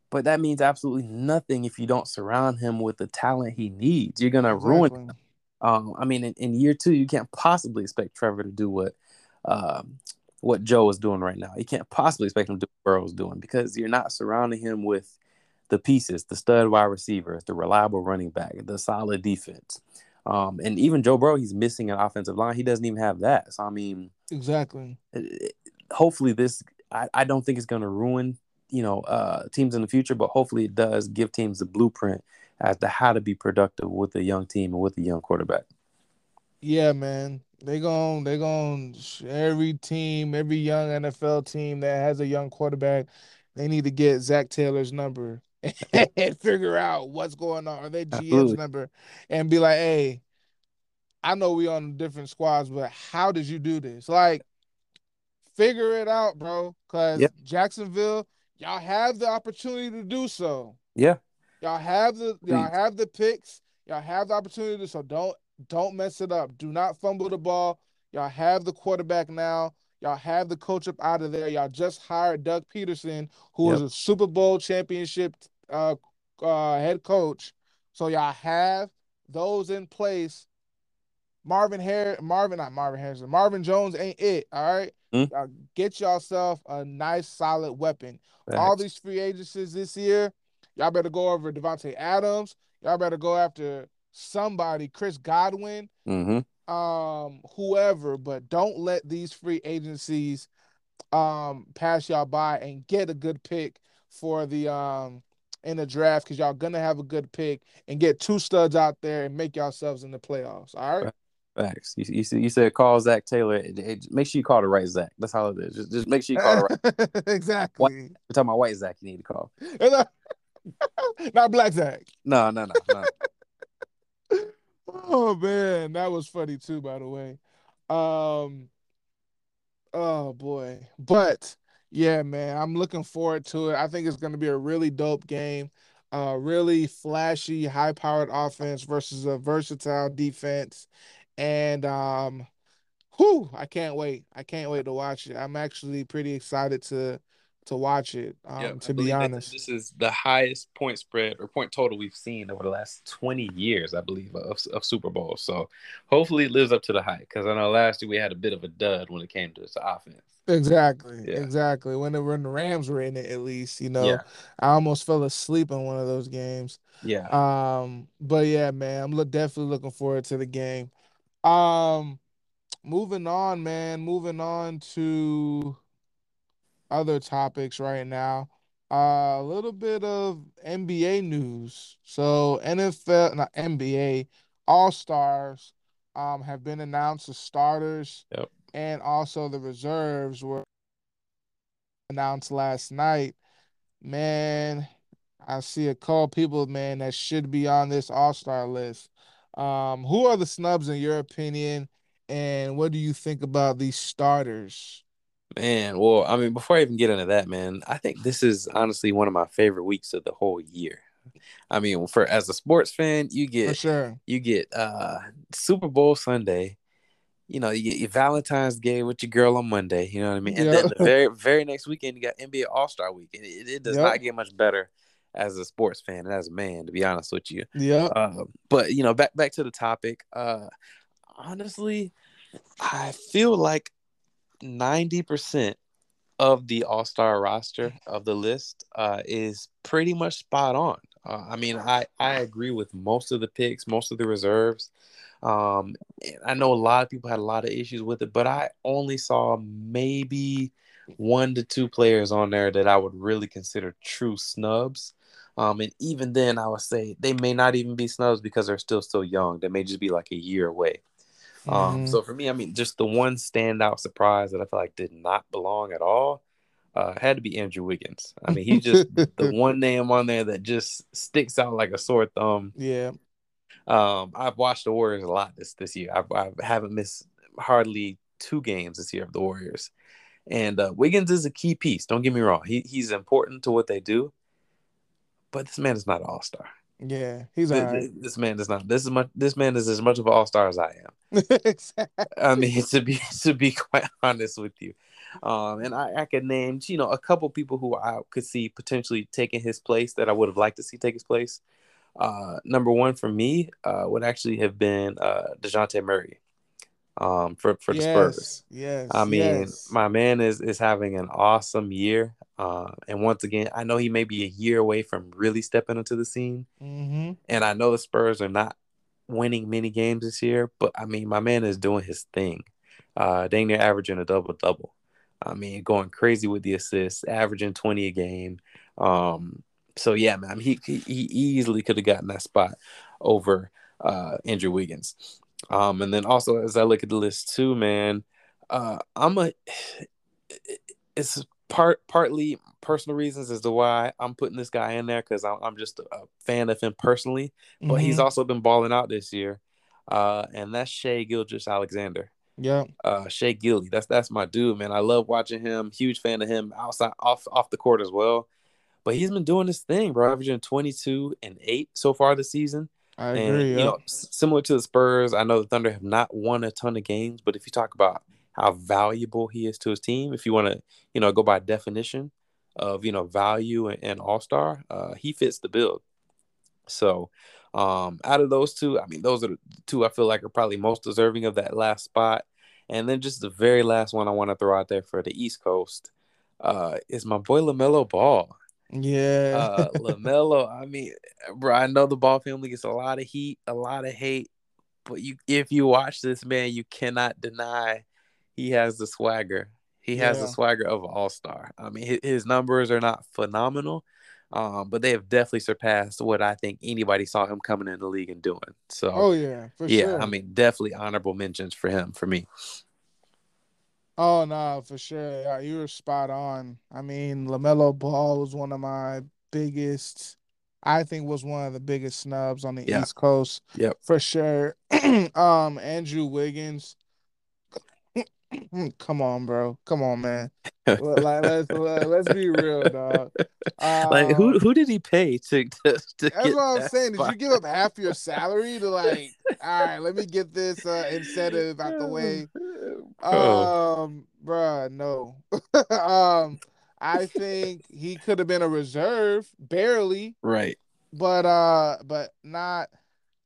But that means absolutely nothing if you don't surround him with the talent he needs. You're gonna ruin Exactly. um, I mean, in, in year two, you can't possibly expect Trevor to do what um, what Joe is doing right now. You can't possibly expect him to do what Burrow's doing because you're not surrounding him with the pieces, the stud wide receivers, the reliable running back, the solid defense. Um, and even Joe Burrow, he's missing an offensive line. He doesn't even have that. So I mean, Exactly. it- hopefully this I, I don't think it's going to ruin you know uh, teams in the future, but hopefully it does give teams the blueprint as to how to be productive with a young team and with a young quarterback. Yeah, man. They gon' they gon' every team, every young NFL team that has a young quarterback, they need to get Zac Taylor's number and figure out what's going on, or their GM's Absolutely. number, and be like, hey, I know we on different squads, but how did you do this? Like, figure it out, bro. Cause Yeah. Jacksonville, y'all have the opportunity to do so. Yeah, Y'all have the y'all Please. have the picks. Y'all have the opportunity, to, so don't don't mess it up. Do not fumble the ball. Y'all have the quarterback now. Y'all have the coach up out of there. Y'all just hired Doug Pederson, who is Yep. a Super Bowl championship uh, uh, head coach. So y'all have those in place. Marvin Harris, Marvin, not Marvin Harrison, Marvin Jones ain't it. All right. Hmm. Y'all get yourself a nice solid weapon all these free agencies this year, y'all better go over Davante Adams. Y'all better go after somebody, Chris Godwin, Mhm. um, whoever, but don't let these free agencies um pass y'all by and get a good pick for the um in the draft because y'all gonna have a good pick and get two studs out there and make yourselves in the playoffs. All right. Facts. You, you, said- you said call Zac Taylor. It- it- make sure you call the right Zach. That's all it is. Just, just make sure you call the right. exactly. We're talking about white Zach. You need to call. Not Black Zach. No, no, no, no. Oh man, that was funny too, by the way. Um, oh boy, but yeah, man, I'm looking forward to it. I think it's going to be a really dope game. Uh, really flashy, high-powered offense versus a versatile defense, and um, whew, I can't wait. I can't wait to watch it. I'm actually pretty excited to to watch it. Um, Yep, I to be honest, this is the highest point spread or point total we've seen over the last 20 years, I believe, of, of Super Bowl. So hopefully it lives up to the hype because I know last year we had a bit of a dud when it came to the offense. Exactly, Yeah. exactly. When the when the Rams were in it, at least, you know, Yeah. I almost fell asleep on one of those games. Yeah. Um, but yeah, man, I'm look, definitely looking forward to the game. Um, moving on, man, moving on to other topics right now. Uh, a little bit of NBA news. So NFL, not NBA, All Stars, um, have been announced as starters Yep. And also the reserves were announced last night. Man, I see a couple people, man, that should be on this all-star list. Um, who are the snubs in your opinion, and what do you think about these starters? Man, well, I mean, before I even get into that, man, I think this is honestly one of my favorite weeks of the whole year. I mean, for as a sports fan, you For get sure. you get uh Super Bowl Sunday, you know, you get your Valentine's Day with your girl on Monday, you know what I mean? And then the very very next weekend you got NBA All Star Week. It, it does not get much better as a sports fan and as a man, to be honest with you. Yeah. Uh, but you know, back back to the topic. Uh, honestly, I feel like ninety percent of the All Star roster of the list uh, is pretty much spot on. Uh, I mean, I I agree with most of the picks, most of the reserves. Um, I know a lot of people had a lot of issues with it, but I only saw maybe one to two players on there that I would really consider true snubs. Um, and even then, I would say they may not even be snubs because they're still so young. They may just be like a year away. Um, Mhm. so for me, I mean, just the one standout surprise that I feel like did not belong at all uh, had to be Andrew Wiggins. I mean, he's just the one name on there that just sticks out like a sore thumb. Yeah. Um, I've watched the Warriors a lot this this year. I've, I haven't missed hardly two games this year of the Warriors. And uh, Wiggins is a key piece. Don't get me wrong; he he's important to what they do. But this man is not an all star. Yeah, he's This, right. this man is not. This is much. This man is as much of an all star as I am. Exactly. I mean, to be to be quite honest with you, um, and I, I could name you know a couple people who I could see potentially taking his place that I would have liked to see take his place. Uh, number one for me uh, would actually have been uh, Dejounte Murray, um, for for the yes, Spurs. yes. I mean, yes. my man is is having an awesome year. Uh, and once again, I know he may be a year away from really stepping into the scene. hmm And I know the Spurs are not winning many games this year, but I mean, my man is doing his thing. Uh, dang near averaging a double double. I mean, going crazy with the assists, averaging 20 a game. Um, so yeah, man, he he, he easily could have gotten that spot over uh, Andrew Wiggins. Um, and then also as I look at the list too, man, uh, I'm a it's part partly personal reasons as to why I'm putting this guy in there because I'm, I'm just a, a fan of him personally, but he's Mhm. also been balling out this year, uh, and that's Shai Gilgeous-Alexander Yeah, uh Shai Gilly. That's that's my dude, man. I love watching him. Huge fan of him outside off off the court as well. But he's been doing this thing, bro. Averaging 22 and 8 so far this season. I and agree. you know, similar to the Spurs, I know the Thunder have not won a ton of games, but if you talk about how valuable he is to his team, if you want to, you know, go by definition of, you know, value and, and all-star, uh, he fits the build. So, um, out of those two, I mean, those are the two I feel like are probably most deserving of that last spot. And then just the very last one I want to throw out there for the East Coast uh, is my boy LaMelo Ball. Yeah. Uh, LaMelo, I mean, bro, I know the Ball family gets a lot of heat, a lot of hate, but you, if you watch this man, you cannot deny he has the swagger. He has Yeah. the swagger of an all star. I mean, his, his numbers are not phenomenal, um, but they have definitely surpassed what I think anybody saw him coming in the league and doing. So, oh yeah, for yeah, sure. I mean, definitely honorable mentions for him for me. Oh no, for sure. Yeah, you were spot on. I mean, LaMelo Ball was one of my biggest, I think was one of the biggest snubs on the Yeah. East Coast Yep. for sure. um, Andrew Wiggins. Come on, bro. Come on, man. Like, let's let- let's be real, dog. like who Um, who did he pay to to, to That's get what I'm that saying. Did you give up half your salary to like, all right, let me get this uh, incentive out the way? Bro. Um, bruh, no. um, I think he could have been a reserve, barely, right. but uh, but not,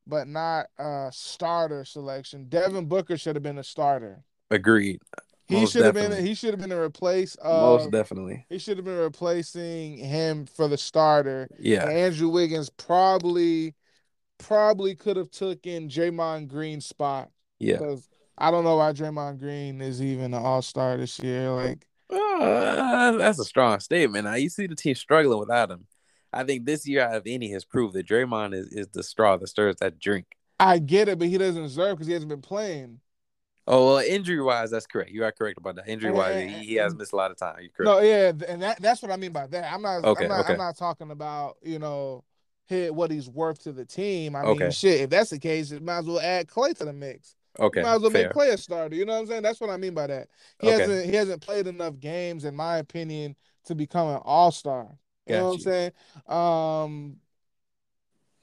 but not uh starter selection. Devin Booker should have been a starter. Agreed. He Most should have been. He should have been a replace. Most definitely. he should have been replacing him for the starter. Yeah. And Andrew Wiggins probably, probably could have took in Draymond Green's spot Yeah. because I don't know why Draymond Green is even an All Star this year. Like, Uh, that's a strong statement. Now you see the team struggling without him. I think this year out of any has proved that Draymond is, is the straw that stirs that drink. I get it, but he doesn't deserve because he hasn't been playing. Oh well, injury wise, that's correct. You are correct about that. Injury wise, he, he has missed a lot of time. You're correct. No, yeah, and that that's what I mean by that. I'm not. Okay, I'm not. okay. I'm not talking about you know, hit what he's worth to the team. I mean, Okay. shit. If that's the case, it might as well add Klay to the mix. okay, You might as well fair. make Klay a starter. You know what I'm saying? That's what I mean by that. He Okay. hasn't. He hasn't played enough games, in my opinion, to become an All Star. You know what I'm saying? Um.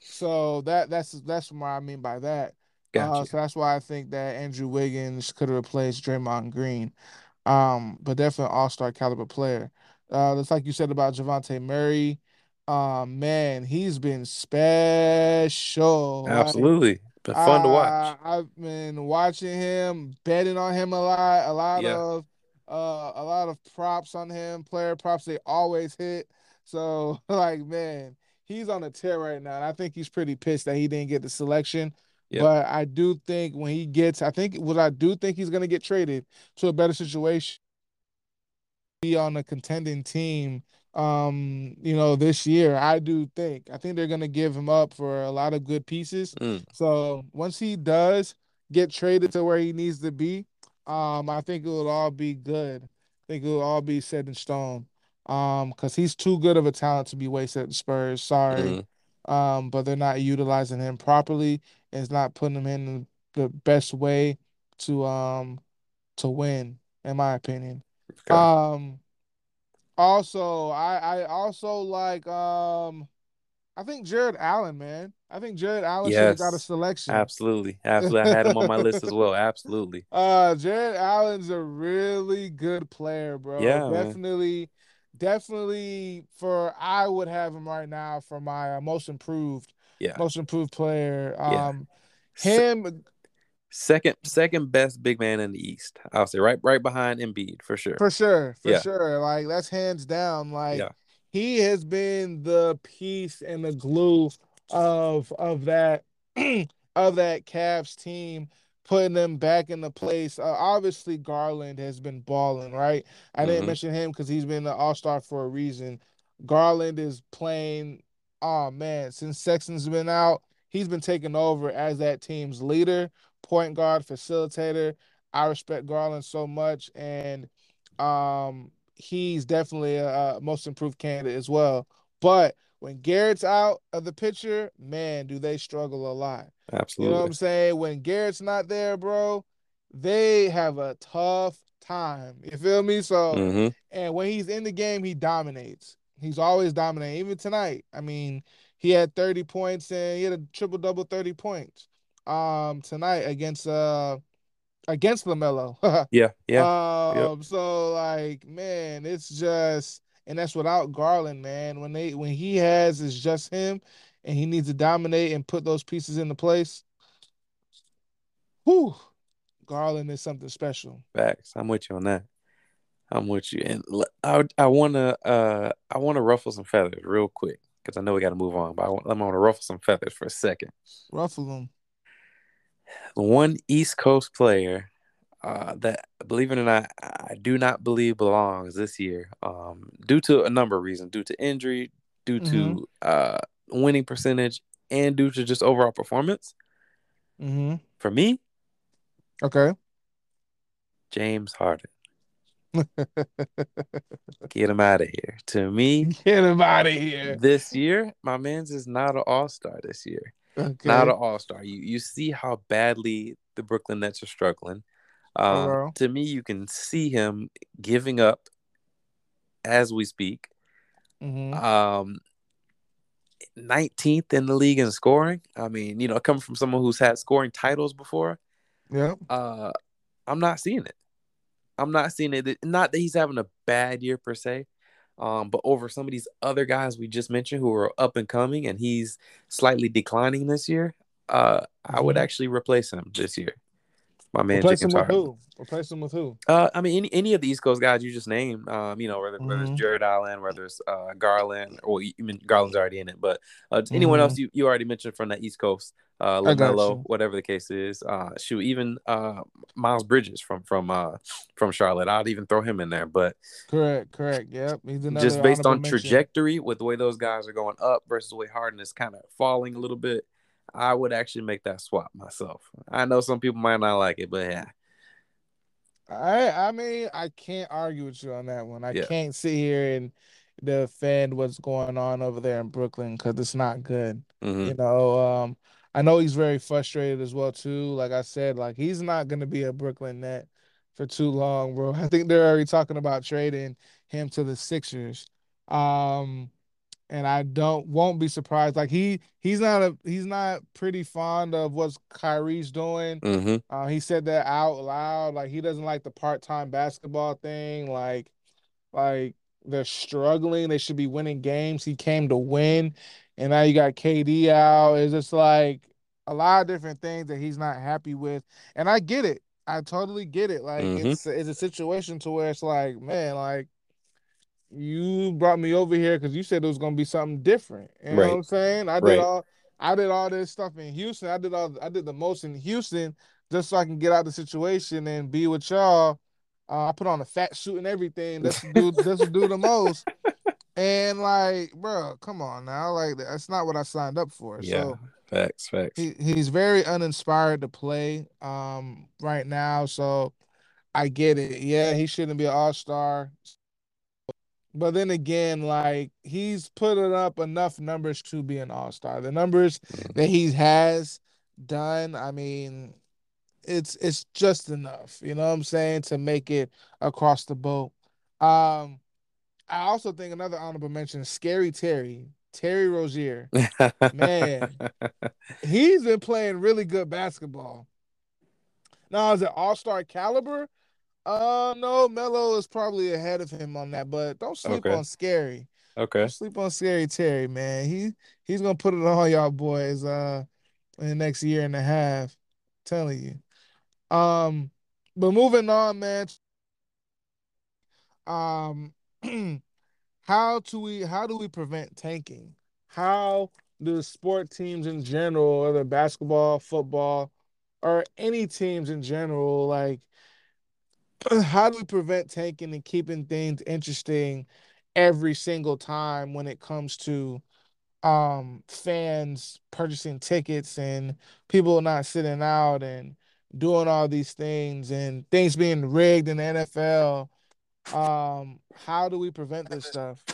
So that that's that's what I mean by that. Got Uh, so that's why I think that Andrew Wiggins could have replaced Draymond Green. Um, but definitely All Star caliber player. Uh, that's like you said about Dejounte Murray. Um, man, he's been special. Like, Absolutely, been fun to watch. uh, I've been watching him, betting on him a lot, a lot Yeah. of uh a lot of props on him, player props they always hit. So like man, he's on a tear right now. And I think he's pretty pissed that he didn't get the selection. Yep. But I do think when he gets, I think what I do think he's gonna get traded to a better situation, be on a contending team um you know this year i do think i think they're going to give him up for a lot of good pieces Mm. so once he does get traded to where he needs to be um i think it will all be good i think it will all be set in stone um because he's too good of a talent to be wasted at spurs sorry Mhm. um, but they're not utilizing him properly. It's not putting them in the best way to um to win, in my opinion. Okay. Um, also, I I also like um, I think Jarrett Allen, man. I think Jarrett Allen should have got a selection. Absolutely. Absolutely. I had him on my list as well. Absolutely. Uh, Jarrett Allen's a really good player, bro. Yeah, man. definitely, definitely. For I would have him right now for my uh, most improved, Yeah. most improved player. Yeah. Um, Se- him second second best big man in the East. I'll say right right behind Embiid for sure. for sure, for Yeah. sure. Like that's hands down. Like Yeah. he has been the piece and the glue of of that of that Cavs team, putting them back in the place. Uh, obviously, Garland has been balling, right? I didn't Mhm. mention him because he's been an All Star for a reason. Garland is playing. Oh man, since Sexton's been out, he's been taking over as that team's leader, point guard, facilitator. I respect Garland so much, and um, he's definitely a, a most improved candidate as well. But when Garrett's out of the picture, man, do they struggle a lot. Absolutely. You know what I'm saying? When Garrett's not there, bro, they have a tough time. You feel me? So, hmm and when he's in the game, he dominates. He's always dominating. Even tonight, I mean, he had 30 points and he had a triple double 30 points. Um, tonight against uh against LaMelo. Yeah. Yeah. Um, so like, man, it's just, and that's without Garland, man. When they when he has it's just him, and he needs to dominate and put those pieces into place. Whew, Garland is something special. Facts. I'm with you on that. I'm with you. And I I want to uh I want to ruffle some feathers real quick because I know we got to move on. But I want, I'm to ruffle some feathers for a second. Ruffle them. One East Coast player uh, that, believe it or not, I do not believe belongs this year, um, due to a number of reasons, due to injury, due to uh, winning percentage, and due to just overall performance. Mm-hmm. For me, Okay. James Harden, get him out of here. To me, Get him out of here. this year, my man's is not an all star this year. Okay. Not an all star. You you see how badly the Brooklyn Nets are struggling. Um, to me, you can see him giving up as we speak. hmm Um, 19th in the league in scoring. I mean, you know, coming from someone who's had scoring titles before, Yeah. uh, I'm not seeing it. I'm not seeing it. Not that he's having a bad year per se, um, but over some of these other guys we just mentioned who are up and coming, and he's slightly declining this year. Uh, I would Mhm. actually replace him this year. My man, Replace him with who? Replace him with who? Uh, I mean, any any of the East Coast guys you just named, um, you know, whether whether Mhm. it's Jarrett Allen, whether it's uh Garland, or you you mean Garland's already in it, but uh, anyone else you, you already mentioned from the East Coast, uh, Mm-hmm. LaMelo, whatever the case is, uh, shoot, even uh Miles Bridges from from uh from Charlotte, I'd even throw him in there. But Correct. Correct. Yep. He's another just based on mention. trajectory with the way those guys are going up versus the way Harden is kind of falling a little bit, I would actually make that swap myself. I know some people might not like it, but yeah, I I mean I can't argue with you on that one. I Yeah. can't sit here and defend what's going on over there in Brooklyn because it's not good. hmm You know, um, I know he's very frustrated as well too. Like I said, like he's not gonna be a Brooklyn net for too long, bro. I think they're already talking about trading him to the Sixers. Um, and I don't won't be surprised. Like he he's not a he's not pretty fond of what Kyrie's doing. hmm Uh, he said that out loud. Like he doesn't like the part-time basketball thing. Like, like they're struggling. They should be winning games. He came to win, and now you got KD out. It's just like a lot of different things that he's not happy with. And I get it. I totally get it. Like Mhm. it's it's a situation to where it's like, man, like you brought me over here because you said it was gonna be something different. You know what I'm saying? I did Right. all I did all this stuff in Houston. I did all I did the most in Houston just so I can get out the situation and be with y'all. Uh, I put on a fat suit and everything. That's do that's do the most. And like, bro, come on now. Like that's not what I signed up for. yeah, So facts, facts. he, he's very uninspired to play um right now. So I get it. Yeah, he shouldn't be an all-star. But then again, like he's putting up enough numbers to be an all star. The numbers Mm. that he has done, I mean, it's it's just enough. You know what I'm saying to make it across the boat. Um, I also think another honorable mention, Scary Terry, Terry Rozier. Man. He's been playing really good basketball. Now, is it all star caliber? Uh, no, Melo is probably ahead of him on that, but don't sleep Okay. on Scary. okay. Don't sleep on Scary Terry, man. He he's gonna put it on y'all boys uh in the next year and a half. telling you. Um, but moving on, man. Um, how do we how do we prevent tanking? How do sport teams in general, whether basketball, football, or any teams in general, like how do we prevent tanking and keeping things interesting every single time when it comes to um fans purchasing tickets and people not sitting out and doing all these things and things being rigged in the NFL? Um, how do we prevent this stuff?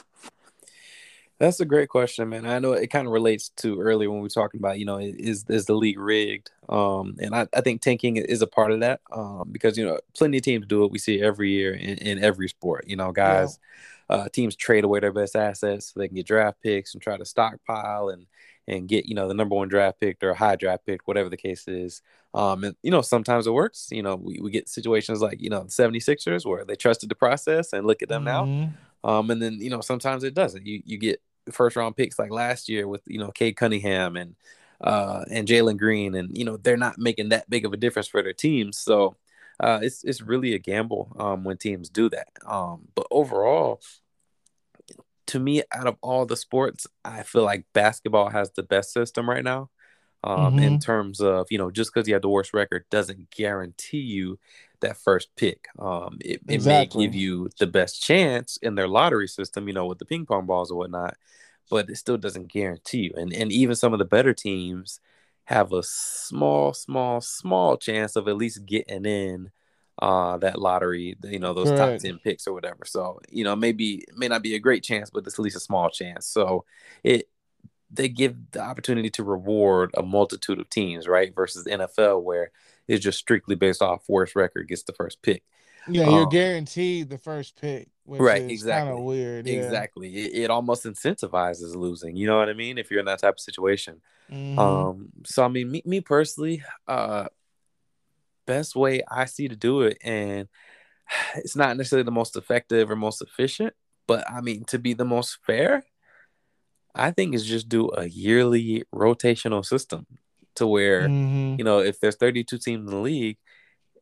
That's a great question, man. I know it kind of relates to earlier when we were talking about, you know, is is the league rigged? Um, and I, I think tanking is a part of that. Um, because you know, plenty of teams do it. We see it every year in, in every sport. You know, guys, uh, teams trade away their best assets so they can get draft picks and try to stockpile and and get you know the number one draft pick or a high draft pick, whatever the case is. Um, and you know, sometimes it works. You know, we, we get situations like you know the 76ers where they trusted the process and look at them now. Mhm. Um, and then you know sometimes it doesn't. You you get first round picks like last year with you know Cade Cunningham and uh and Jalen Green, and you know they're not making that big of a difference for their teams. So uh, it's it's really a gamble um when teams do that. Um, but overall, to me, out of all the sports, I feel like basketball has the best system right now. Um, in Mhm. terms of you know, just because you have the worst record doesn't guarantee you that first pick. Um, it, it may give you the best chance in their lottery system, you know, with the ping pong balls or whatnot, but it still doesn't guarantee you. And and even some of the better teams have a small, small, small chance of at least getting in uh that lottery, you know, those top Correct. 10 picks or whatever. So, you know, maybe may not be a great chance, but it's at least a small chance. So it they give the opportunity to reward a multitude of teams, right? Versus the NFL where it's just strictly based off worst record gets the first pick. Yeah, you're Um, guaranteed the first pick, which Right, is kind exactly. of weird. Yeah. Exactly. It, it almost incentivizes losing. You know what I mean? If you're in that type of situation. Mhm. Um, so I mean, me, me personally, uh, best way I see to do it, and it's not necessarily the most effective or most efficient, but I mean, to be the most fair, I think is just do a yearly rotational system to where, Mhm. you know, if there's 32 teams in the league,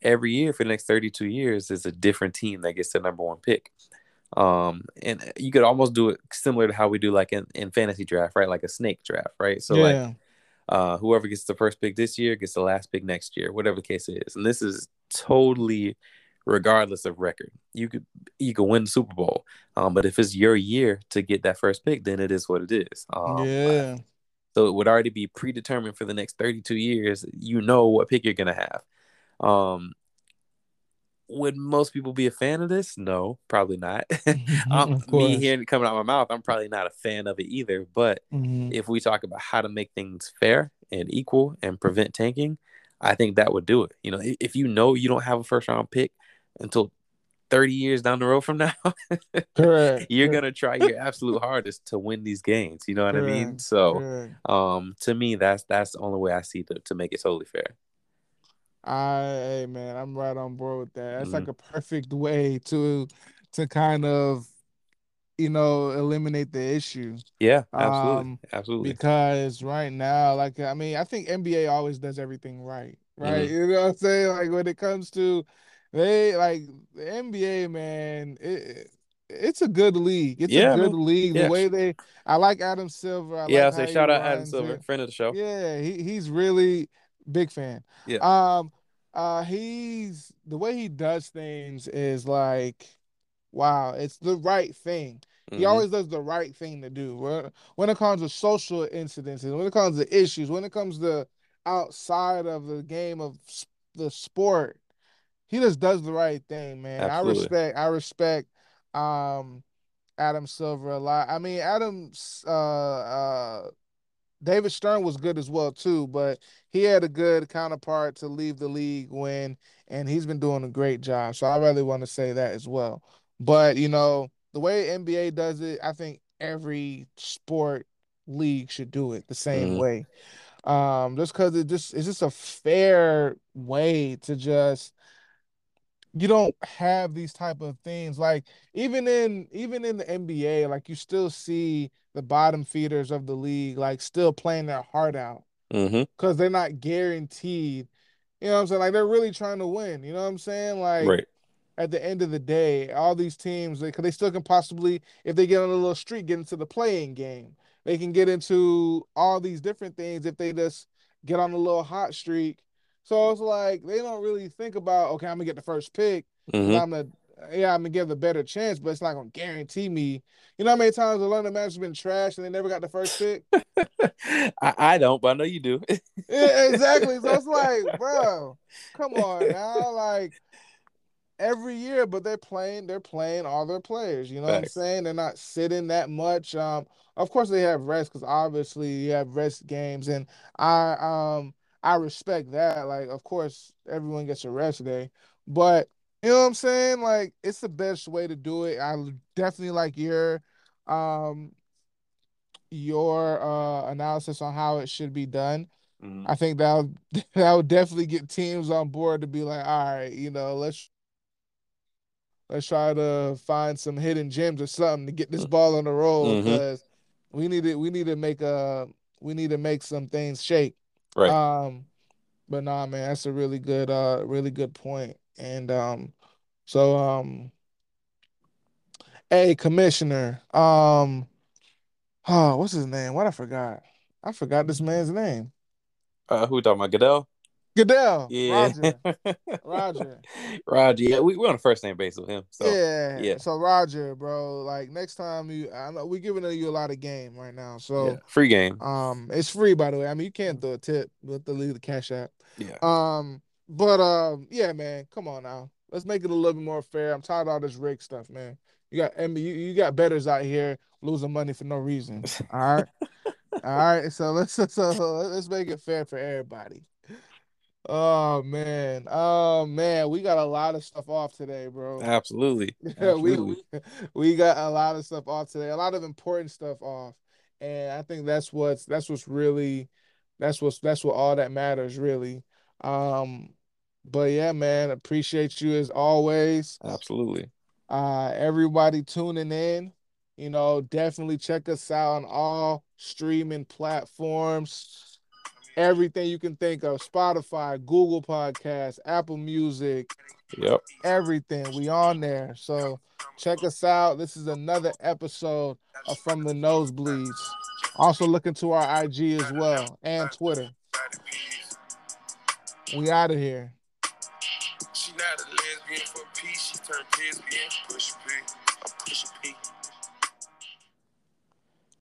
every year for the next 32 years is a different team that gets the number one pick. Um, and you could almost do it similar to how we do like in, in fantasy draft, right? Like a snake draft, right? So like uh, whoever gets the first pick this year gets the last pick next year, whatever the case is. And this is totally regardless of record. You could you could win the Super Bowl, um, but if it's your year to get that first pick, then it is what it is. Um, yeah. So it would already be predetermined for the next 32 years. You know what pick you're gonna have. Um, would most people be a fan of this? No, probably not. um, me hearing it coming out of my mouth, I'm probably not a fan of it either. But Mhm. if we talk about how to make things fair and equal and prevent tanking, I think that would do it. You know, if, if you know you don't have a first round pick until 30 years down the road from now, Correct. you're gonna try your absolute hardest to win these games. You know what I mean? So, Correct. um, to me, that's that's the only way I see to to make it totally fair. I, hey man, I'm right on board with that. That's Mhm. like a perfect way to to kind of, you know, eliminate the issue. Yeah, absolutely, Um, absolutely. because right now, like I mean, I think NBA always does everything right, right? Mhm. You know what I'm saying? Like when it comes to they like the NBA, man, it it's a good league. It's Yeah, a good man. league. The Yeah. way they, I like Adam Silver. I Yeah, like say shout out Adam Silver, it. friend of the show. Yeah, he he's really big fan. Yeah. Um, uh, he's the way he does things is like, wow, it's the right thing. He Mhm. always does the right thing to do. When when it comes to social incidences, when it comes to issues, when it comes to outside of the game of the sport, he just does the right thing, man. I respect. I respect. Um, Adam Silver a lot. I mean, Adam uh uh David Stern was good as well too, but he had a good counterpart to leave the league when, and he's been doing a great job. So I really want to say that as well. But you know, the way NBA does it, I think every sport league should do it the same mm-hmm. way. Um, just because it just it's just a fair way to just you don't have these type of things like even in even in the NBA like you still see the bottom feeders of the league like still playing their heart out because mm-hmm. they're not guaranteed you know what I'm saying like they're really trying to win you know what I'm saying like right. at the end of the day all these teams because they, they still can possibly if they get on a little streak get into the play-in game they can get into all these different things if they just get on a little hot streak so it's like they don't really think about okay, I'm gonna get the first pick. Mm-hmm. I'm gonna yeah, I'm gonna give a better chance, but it's not gonna guarantee me. You know how many times the Orlando Magic been trashed and they never got the first pick? I, I, don't, but I know you do. yeah, exactly. So it's like, bro, come on now. Like every year, but they're playing, they're playing all their players. You know Thanks. what I'm saying? They're not sitting that much. Um, of course they have rest because obviously you have rest games, and I um I respect that. Like, of course, everyone gets a rest day, but you know what I'm saying? Like, it's the best way to do it. I definitely like your um your uh analysis on how it should be done. Mm-hmm. I think that that would definitely get teams on board to be like, all right, you know, let's let's try to find some hidden gems or something to get this mm. ball on the roll because mm-hmm. we need to we need to make a we need to make some things shake. Right. Um, but nah, man, that's a really good, uh, really good point. And um, so um, hey, commissioner, um, oh, what's his name? What I forgot? I forgot this man's name. Uh, who talking about Goodell? Goodell. Yeah. Roger. Roger. Roger. Yeah, we, we're on the first name base with him. So yeah. Yeah. So Roger, bro, like next time you I know we're giving you a lot of game right now. So yeah. free game. Um it's free by the way. I mean you can't throw a tip with the leave the cash app. Yeah. Um but um yeah, man, come on now. Let's make it a little bit more fair. I'm tired of all this rig stuff, man. You got I mean, you, you got bettors out here losing money for no reason. All right. all right. So let's so let's make it fair for everybody. Oh man, oh man, we got a lot of stuff off today, bro. Absolutely, Absolutely. we we got a lot of stuff off today, a lot of important stuff off, and I think that's what's that's what's really, that's what's that's what all that matters really. Um, but yeah, man, appreciate you as always. Absolutely. Uh, everybody tuning in, you know, definitely check us out on all streaming platforms everything you can think of Spotify, Google Podcasts, Apple Music. Yep. Everything. We on there. So check us out. This is another episode of From the Nosebleeds. Also look into our IG as well and Twitter. We out of here. She not a lesbian for peace. She turned lesbian. Push